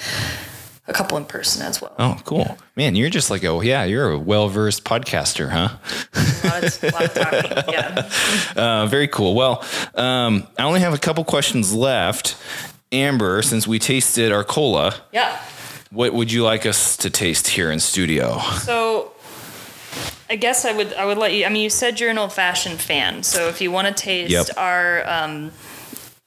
a couple in person as well. Oh, cool. Man, you're just like oh, yeah, you're a well versed podcaster, huh? A lot of, a lot of talking. Yeah. Uh, very cool. Well, um, I only have a couple questions left. Amber, since we tasted Arcola, Yeah. what would you like us to taste here in studio? So. I guess I would I would let you. I mean, you said you're an old fashioned fan, so if you want to taste Yep. our um,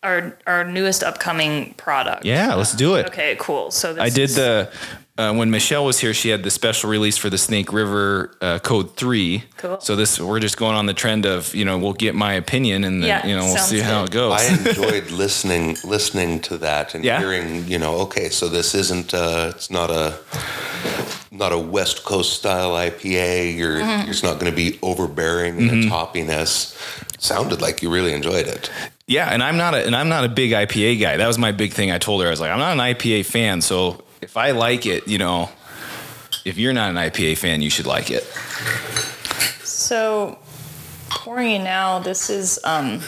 our our newest upcoming product, Yeah, let's do it. Okay, cool. So this I did is- the uh, when Michelle was here, she had the special release for the Snake River uh, Code Three. Cool. So this we're just going on the trend of you know we'll get my opinion and then Yeah, you know we'll sounds see how it goes. I enjoyed listening listening to that and Yeah. hearing, you know, okay, so this isn't uh, it's not a not a West Coast style IPA. You're Mm-hmm. it's not going to be overbearing in its hoppiness. Sounded like you really enjoyed it. Yeah, and I'm not a and I'm not a big IPA guy. That was my big thing. I told her I was like, I'm not an IPA fan. So if I like it, you know, if you're not an IPA fan, you should like it. So pouring it now. This is um.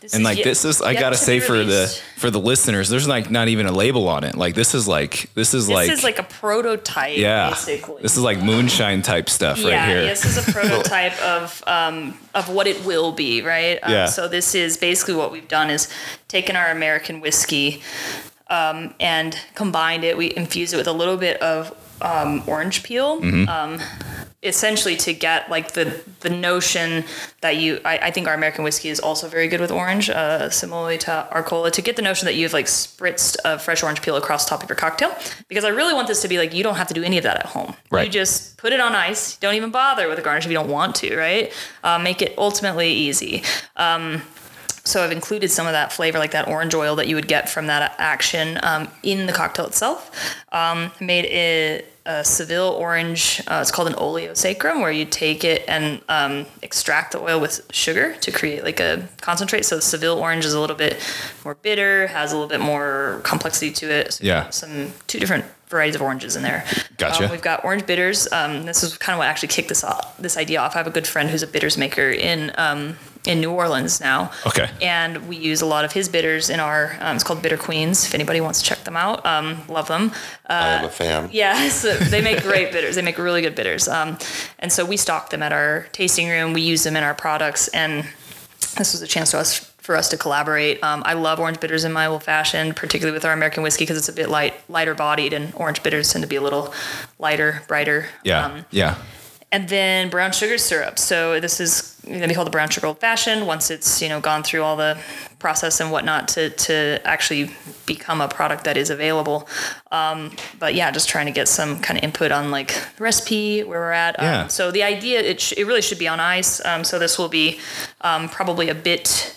This And is like yet- this is I gotta to say for the for the listeners, there's like not even a label on it. Like this is like this is This like this is like a prototype. yeah, Basically. this is like moonshine type stuff right yeah, here. this is a prototype of um, of what it will be, right? Um, Yeah. So this is basically what we've done is taken our American whiskey um, and combined it. We infused it with a little bit of um, orange peel. Mm-hmm. Um, essentially to get like the the notion that you I, I think our American whiskey is also very good with orange, uh, similarly to Arcola, to get the notion that you've like spritzed a fresh orange peel across the top of your cocktail. Because I really want this to be like you don't have to do any of that at home. Right. You just put it on ice. Don't even bother with a garnish if you don't want to, right? Uh, make it ultimately easy. Um, so I've included some of that flavor, like that orange oil that you would get from that action, um, in the cocktail itself. Um, made it a Seville orange. Uh, it's called an oleo saccharum, where you take it and um, extract the oil with sugar to create like a concentrate. So the Seville orange is a little bit more bitter, has a little bit more complexity to it. So Yeah. some two different varieties of oranges in there. Gotcha. Um, we've got orange bitters. Um, this is kind of what actually kicked this off, this idea off. I have a good friend who's a bitters maker in um, in New Orleans now. Okay. And we use a lot of his bitters in our. Um, it's called Bitter Queens. If anybody wants to check them out, um, love them. I am a fan. Yeah, so they make great bitters. They make really good bitters. Um, and so we stock them at our tasting room. We use them in our products, and this was a chance to us for us to collaborate. Um, I love orange bitters in my old fashioned, particularly with our American whiskey because it's a bit light, lighter bodied, and orange bitters tend to be a little lighter, brighter. yeah, Um, yeah. and then brown sugar syrup. So this is going to be called the brown sugar old fashioned once it's you know gone through all the process and whatnot to to actually become a product that is available. Um, but yeah, just trying to get some kind of input on like the recipe where we're at. Yeah. Um, so the idea it sh- it really should be on ice. Um, so this will be um, probably a bit.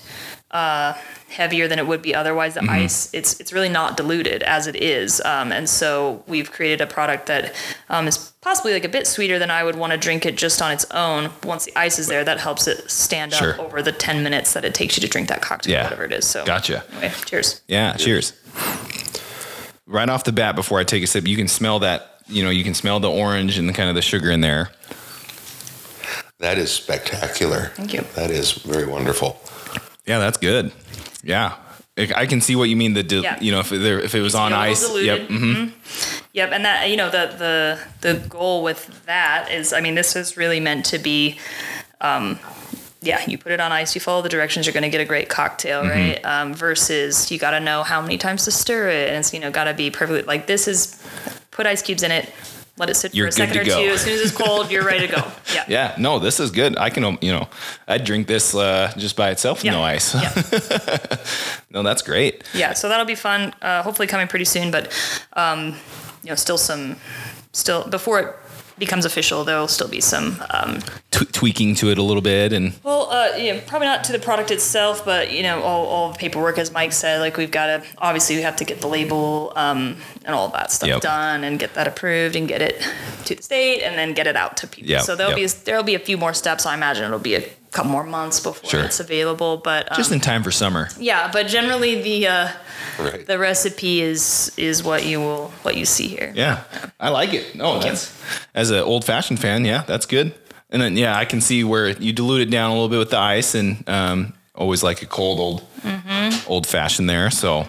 Uh, heavier than it would be otherwise. The ice, it's it's really not diluted as it is, um, and so we've created a product that um, is possibly like a bit sweeter than I would want to drink it just on its own. Once the ice is there, that helps it stand Sure. up over the ten minutes that it takes you to drink that cocktail, Yeah. whatever it is. So Gotcha. Anyway, cheers. Yeah, cheers. Right off the bat, before I take a sip, you can smell that. You know, you can smell the orange and the kind of the sugar in there. That is spectacular. Thank you. That is very wonderful. Yeah, that's good. Yeah, I I can see what you mean. The dil- Yeah. you know if it, there, if it was on ice. diluted. Yep. hmm Yep, and that you know the the the goal with that is, I mean, this is really meant to be. Um, yeah, you put it on ice, you follow the directions, you're going to get a great cocktail, Mm-hmm. right? Um, versus you got to know how many times to stir it, and it's you know got to be perfectly like this is put ice cubes in it, let it sit You're for a second or go. two. As soon as it's cold, you're ready to go. Yeah. Yeah. No, this is good. I can you know I'd drink this uh, just by itself with Yeah. no ice. Yeah. no, that's great. yeah so that'll be fun uh, hopefully coming pretty soon but um, you know still some still before it becomes official there'll still be some um, T- tweaking to it a little bit and well uh, you know, probably not to the product itself but you know all, all the paperwork as mike said like we've got to obviously we have to get the label um, and all that stuff Yep. done and get that approved and get it to the state and then get it out to people Yep, so there'll yep. be there'll be a few more steps i imagine it'll be a couple more months before Sure. it's available but um, just in time for summer. yeah but generally the uh, Right. the recipe is is what you will what you see here. Yeah, I like it. No, you. that's as an old fashioned fan. Yeah, that's good. And then yeah, I can see where you dilute it down a little bit with the ice, and um, always like a cold old Mm-hmm. old fashioned there. So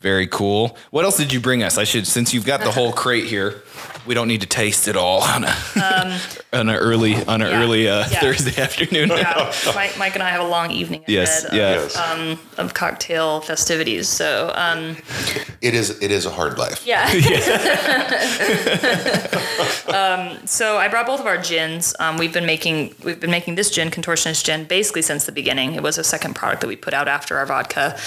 very cool. What else did you bring us? I should since you've got the whole crate here. We don't need to taste it all on a on an early on an Um, yeah, early uh, yeah. Thursday afternoon. Yeah, Mike, Mike and I have a long evening ahead Yes, of, yes. um, of cocktail festivities. So um, It is it is a hard life. yeah. um, so I brought both of our gins. Um, we've been making we've been making this gin, contortionist gin, basically since the beginning. It was a second product that we put out after our vodka.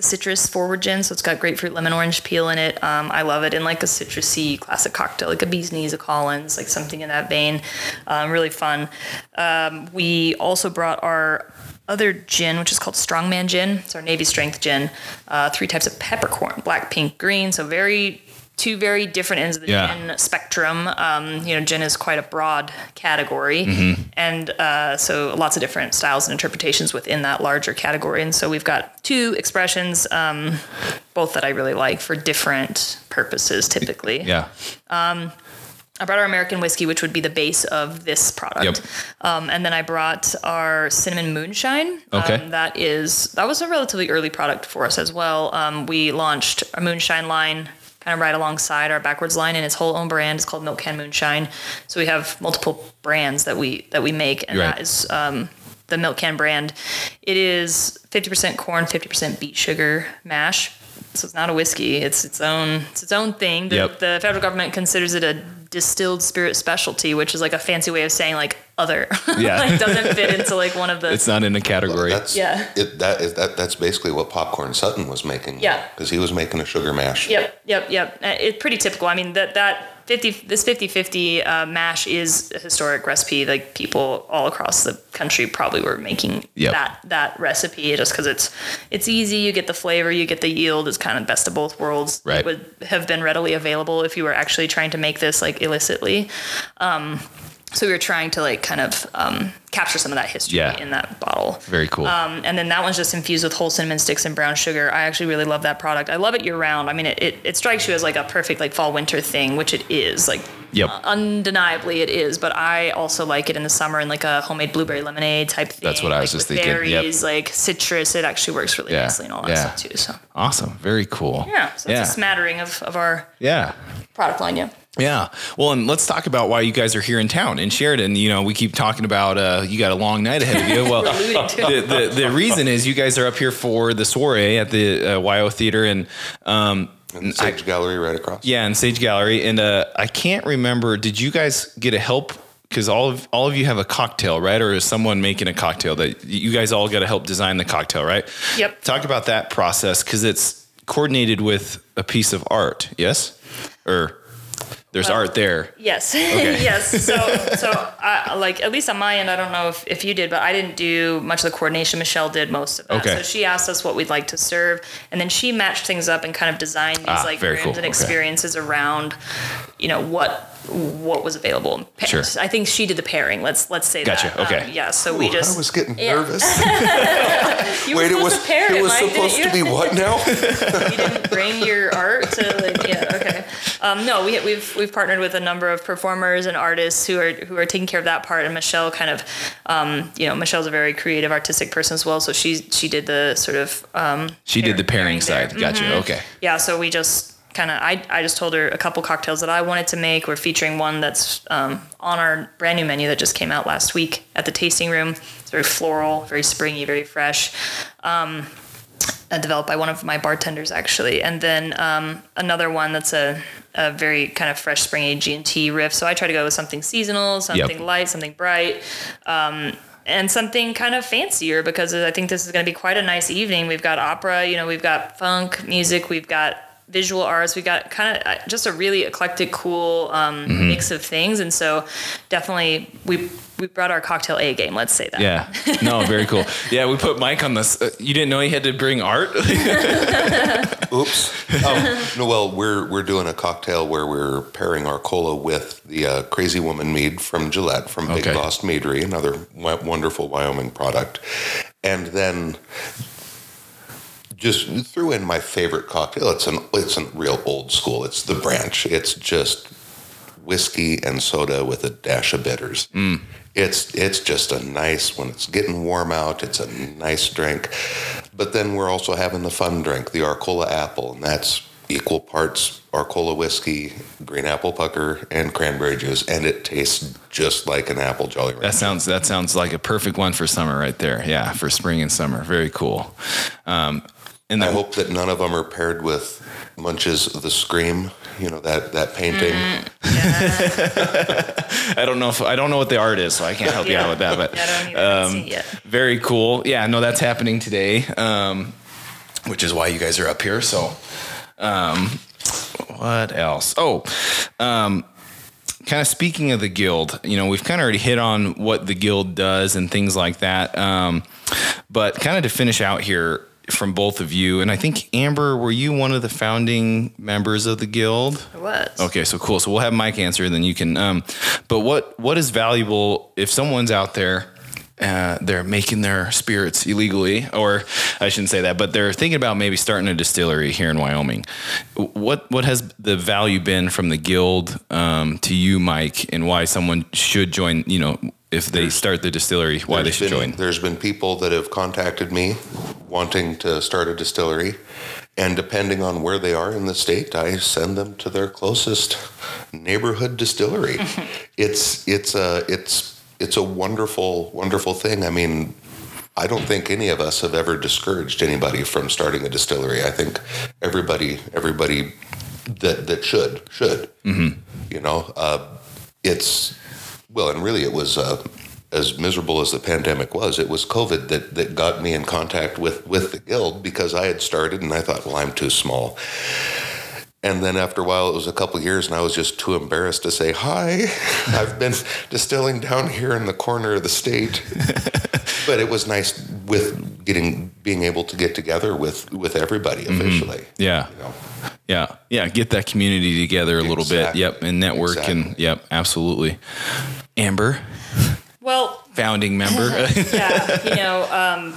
A citrus forward gin, so it's got grapefruit, lemon, orange peel in it. Um, I love it in like a citrusy classic cocktail, like a bee's knees, a Collins, like something in that vein. Um, really fun. Um, we also brought our other gin, which is called Strongman Gin. It's our Navy Strength gin. Uh, three types of peppercorn, black, pink, green. So very two very different ends of the Yeah. gin spectrum. Um, you know, gin is quite a broad category, Mm-hmm. and uh, so lots of different styles and interpretations within that larger category. And so we've got two expressions, um, both that I really like for different purposes. Typically, Yeah. I brought our American whiskey, which would be the base of this product. Yep. Um, and then I brought our cinnamon moonshine. Okay. Um, that is that was a relatively early product for us as well. Um, we launched a moonshine line kind of right alongside our backwards line, and its whole own brand. It's called Milk Can Moonshine. So we have multiple brands that we that we make, and Right. that is. Um, the Milk Can brand. It is 50% corn, 50% beet sugar mash. So it's not a whiskey. It's its own it's its own thing. The, Yep. the federal government considers it a distilled spirit specialty, which is like a fancy way of saying like other. Yeah. like doesn't fit into like one of the It's not in a category. That's Yeah. It, that is that. That's basically what Popcorn Sutton was making. Yeah. Because he was making a sugar mash. Yep, yep, yep. Uh, It's pretty typical. I mean, that that 50 this 50-50 uh, mash is a historic recipe. Like people all across the country probably were making Yep. that that recipe just because it's it's easy. You get the flavor, you get the yield. It's kind of best of both worlds. Right. It would have been readily available if you were actually trying to make this like illicitly. Um, so we were trying to like kind of um, capture some of that history Yeah. in that bottle. Very cool. Um, and then that one's just infused with whole cinnamon sticks and brown sugar. I actually really love that product. I love it year round. I mean, it, it, it strikes you as like a perfect like fall winter thing, which it is. Like, Yep. uh, undeniably it is. But I also like it in the summer in like a homemade blueberry lemonade type thing. That's what I was like just thinking. Yep. Berries, like citrus. It actually works really Yeah. nicely and all that Yeah. stuff too. So awesome. Very cool. yeah, so Yeah. a smattering of, of our Yeah. product line. Yeah. Yeah. Well, and let's talk about why you guys are here in town in Sheridan. You know, we keep talking about uh, you got a long night ahead of you. Well, the, the, the reason is you guys are up here for the soiree at the uh, WYO Theater and um, And Sage Gallery right across. yeah, in Sage Gallery. And uh, I can't remember. Did you guys get a help? Because all of all of you have a cocktail, right? Or is someone making a cocktail that you guys all got to help design the cocktail, right? Yep. Talk about that process because it's coordinated with a piece of art. Yes, or there's art there. Yes, yes. So, so I, like at least on my end, I don't know if, if you did, but I didn't do much of the coordination. Michelle did most of that. Okay. So she asked us what we'd like to serve, and then she matched things up and kind of designed these Ah, like very rooms cool. and Okay. experiences around, you know, what what was available. Pa- Sure. I think she did the pairing. Let's let's say Gotcha. that. Okay. Um, yeah. So we just I was getting Yeah. nervous. you Wait, it was supposed to pair it was Mike, supposed to be what now? you didn't bring your art to like, yeah um, no we, we've we've partnered with a number of performers and artists who are who are taking care of that part and Michelle kind of um, you know Michelle's a very creative artistic person as well so she she did the sort of um, She did the pairing there. side. Gotcha. Okay. yeah so we just kind of I, I just told her a couple cocktails that I wanted to make we're featuring one that's um, on our brand new menu that just came out last week at the tasting room it's very floral very springy very fresh uh, developed by one of my bartenders actually, and then um, another one that's a, a very kind of fresh springy G and T riff. So I try to go with something seasonal, something light, something bright. Um, and something kind of fancier because I think this is going to be quite a nice evening. We've got opera, you know, we've got funk music, we've got visual arts, we've got kind of just a really eclectic, cool um, mix of things. And so definitely we we brought our cocktail A game. Let's say that. Yeah. No, very cool. Yeah, we put Mike on this. Uh, you didn't know he had to bring art? Oops. Um, no, well, we're we're doing a cocktail where we're pairing Arcola with the uh, Crazy Woman mead from Gillette from Big Okay. Lost Meadery, another w- wonderful Wyoming product, and then just threw in my favorite cocktail. It's an it's a real old school. It's the Branch. It's just whiskey and soda with a dash of bitters. It's it's just a nice when it's getting warm out. It's a nice drink, but then we're also having the fun drink, the Arcola apple, and that's equal parts Arcola whiskey, green apple pucker, and cranberry juice, and it tastes just like an apple Jolly Rancher. That sounds that sounds like a perfect one for summer right there. Yeah, for spring and summer. Very cool. Um, and I hope that none of them are paired with Munch's The Scream. You know that that painting. I don't know if I don't know what the art is, so I can't help you out with that. But Yeah, I don't either. I haven't um, seen it yet. very cool. Yeah, no, that's happening today. Um, which is why you guys are up here. So, um, what else? Oh, um, kind of speaking of the guild, you know, we've kind of already hit on what the guild does and things like that. Um, but kind of to finish out here from both of you, and I think Amber, were you one of the founding members of the guild? I was. Okay, so cool. So we'll have Mike answer, and then you can. Um, but what what is valuable if someone's out there? Uh, they're making their spirits illegally, or I shouldn't say that, but they're thinking about maybe starting a distillery here in Wyoming. What what has the value been from the guild um, to you, Mike, and why someone should join? You know, if they start the distillery, why they should been, join? There's been people that have contacted me wanting to start a distillery, and depending on where they are in the state, I send them to their closest neighborhood distillery. it's it's a it's it's a wonderful wonderful thing. I mean. I don't think any of us have ever discouraged anybody from starting a distillery. I think everybody, everybody that that should should. Mm-hmm. You know, uh, it's well, and really, it was uh, as miserable as the pandemic was. It was COVID that that got me in contact with with the guild because I had started, and I thought, well, I'm too small. And then after a while, it was a couple years, and I was just too embarrassed to say hi. I've been distilling down here in the corner of the state, but it was nice with getting being able to get together with with everybody officially. Yeah. You know? Yeah, yeah, get that community together a little bit. Yep, and network and yep, absolutely. Amber, Well, founding member. yeah, you know, um,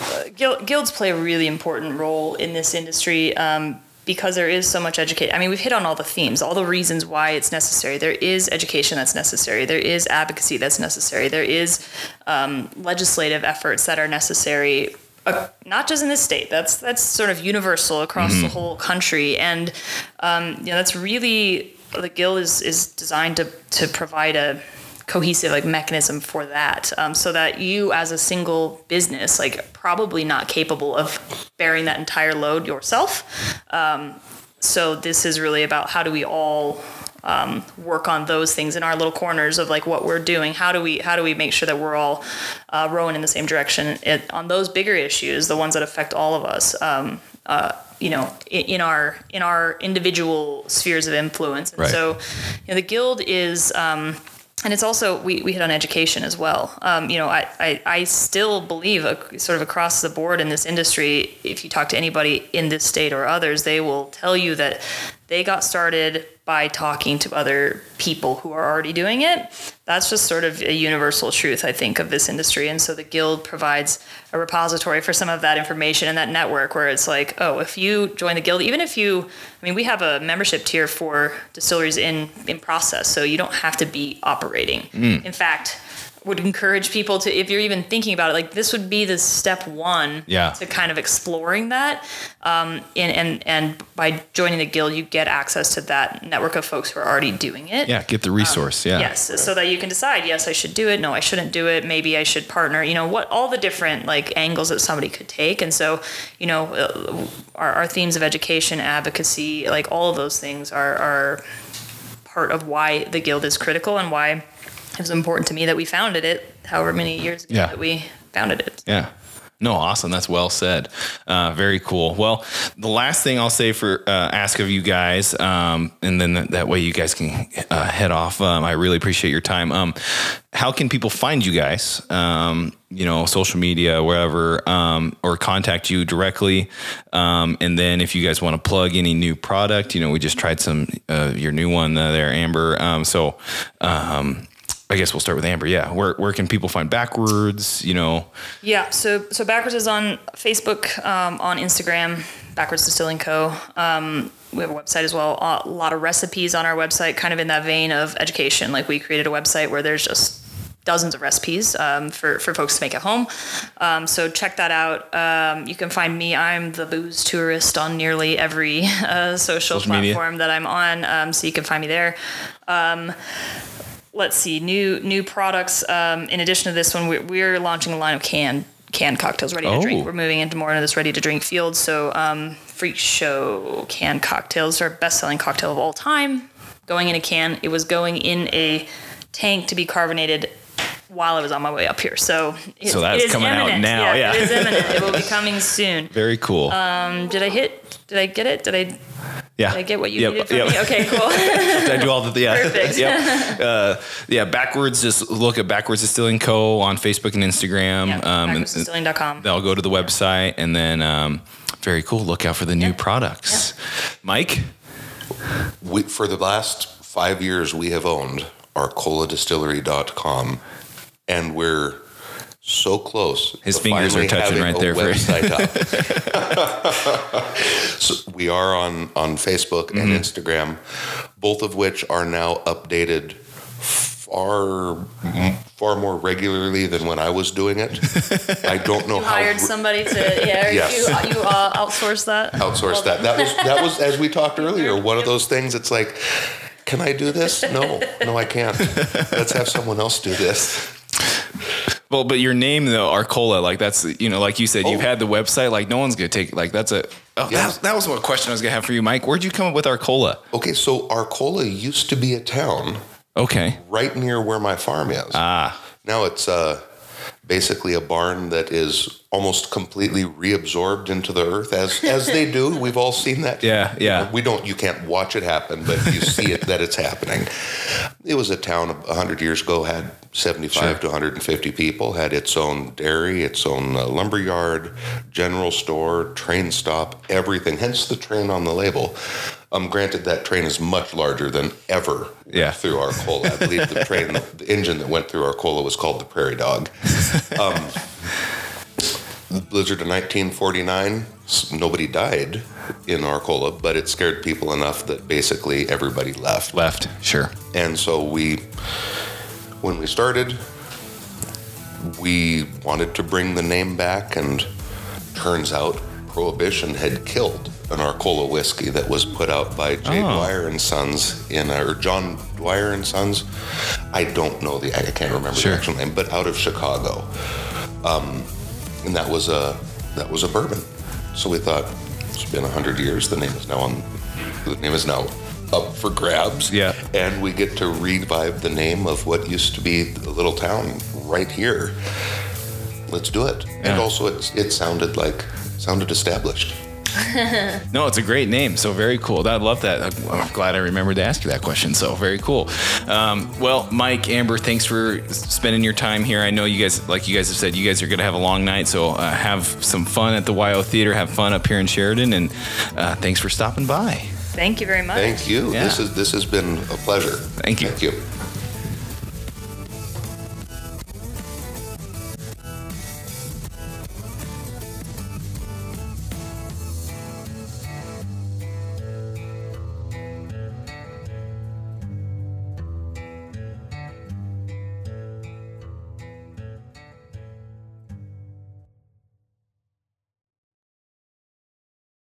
uh, guild, guilds play a really important role in this industry um, because there is so much education. I mean, we've hit on all the themes, all the reasons why it's necessary. There is education that's necessary. There is advocacy that's necessary. There is um, legislative efforts that are necessary. Uh, not just in this state. That's that's sort of universal across the whole country, and um, you know that's really the guild is is designed to to provide a cohesive like mechanism for that um, so that you as a single business like probably not capable of bearing that entire load yourself. Um, so this is really about how do we all um, work on those things in our little corners of like what we're doing. How do we how do we make sure that we're all uh, rowing in the same direction? It, on those bigger issues the ones that affect all of us um, uh, you know in, in our in our individual spheres of influence. And Right. so you know, the guild is um, and it's also we, we hit on education as well. Um, you know, I, I, I still believe uh, sort of across the board in this industry, if you talk to anybody in this state or others, they will tell you that they got started by talking to other people who are already doing it. That's just sort of a universal truth, I think, of this industry. And so the guild provides a repository for some of that information and that network where it's like, oh, if you join the guild, even if you, I mean, we have a membership tier for distilleries in, in process, so you don't have to be operating. Hmm. In fact, would encourage people to, if you're even thinking about it, like this would be the step one Yeah. to kind of exploring that. Um, and, and, and by joining the guild, you get access to that network of folks who are already doing it. yeah, get the resource. yeah. Yes, so that you can decide, yes, I should do it. No, I shouldn't do it. Maybe I should partner. You know, what all the different like angles that somebody could take. And so, you know, uh, our, our themes of education, advocacy, like all of those things are are part of why the guild is critical and why it was important to me that we founded it. However many years ago Yeah. that we founded it. Yeah. No, awesome. That's well said. Uh, very cool. Well, the last thing I'll say for uh, ask of you guys, um, and then that, that way you guys can uh, head off. Um, I really appreciate your time. Um, how can people find you guys? Um, you know, social media, wherever, um, or contact you directly. Um, and then if you guys want to plug any new product, you know, we just tried some uh, your new one uh, there, Amber. Um, so. Um, I guess we'll start with Amber. Yeah, where where can people find backwards? You know, Yeah, so so Backwards is on Facebook, um, on Instagram, Backwards Distilling Co. Um, we have a website as well. A lot of recipes on our website, kind of in that vein of education. Like we created a website where there's just dozens of recipes um, for, for folks to make at home. Um, so check that out. Um, you can find me. I'm the booze tourist on nearly every uh, social, Social media. platform that I'm on. Um, so you can find me there let's see new new products um, in addition to this one we're, we're launching a line of canned canned cocktails ready to Oh. drink we're moving into more into this ready to drink field so um, freak show canned cocktails are best selling cocktail of all time going in a can it was going in a tank to be carbonated while I was on my way up here. So, it, So that's coming out imminent. now, yeah. it is imminent. It will be coming soon. Very cool. Um, did I hit? Did I get it? Did I? yeah. Did I get what you Yep, needed from yep. me? Okay, cool. Did I do all the yeah. Perfect. yep. Uh, yeah. Backwards. Just look at Backwards Distilling Co. on Facebook and Instagram. yeah, um, and- backwardsdistilling.com. they'll go to the website and then um, very cool. Look out for the new Yeah. products. Mike. We, for the last five years, we have owned arcoladistillery.com, and we're so close. His to fingers are touching right there for- website up. so we are on on Facebook and Mm-hmm. Instagram, both of which are now updated far far more regularly than when I was doing it. I don't know You how hired re- somebody to yeah. Yes. You you uh, outsource that. outsource that. That was that was as we talked earlier. One of those things. It's like, can I do this? No, no, I can't. Let's have someone else do this. Well, but your name though, Arcola, like that's you know, like you said, you've Oh. had the website. Like no one's gonna take like that's a. Oh, Yeah. that, was, that was what question I was gonna have for you, Mike. Where'd you come up with Arcola? Okay, so Arcola used to be a town Okay. right near where my farm is. Ah. Now it's uh, basically a barn that is almost completely reabsorbed into the earth, as as they do. We've all seen that. Yeah, yeah. We don't. You can't watch it happen, but you see it that it's happening. It was a town hundred years ago had seventy five Sure. to one hundred and fifty people. Had its own dairy, its own uh, lumber yard, general store, train stop, everything. Hence the train on the label. Um, granted, that train is much larger than ever Yeah. through Arcola. I believe the train, the engine that went through Arcola was called the Prairie Dog. Um, the blizzard of 1949, nobody died in Arcola, but it scared people enough that basically everybody left. Left. Sure. And so we, when we started, we wanted to bring the name back, and turns out Prohibition had killed an Arcola whiskey that was put out by J. Oh. Dwyer and Sons in or John Dwyer and Sons. I don't know the I can't remember Sure. the actual name, but out of Chicago, um, and that was a that was a bourbon. So we thought it's been hundred years. The name is now on. The name is now up for grabs. Yeah. And we get to revive the name of what used to be a little town right here. Let's do it. Yeah. And also, it, it sounded like sounded established. No, it's a great name. So very cool. I love that. I'm I'm glad I remembered to ask you that question. So very cool. Um, well, Mike, Amber, thanks for spending your time here. I know you guys, like you guys have said, you guys are going to have a long night. So uh, have some fun at the WYO Theater. Have fun up here in Sheridan. And uh, thanks for stopping by. Thank you very much. Thank you. Yeah. This is this has been a pleasure. Thank you. Thank you.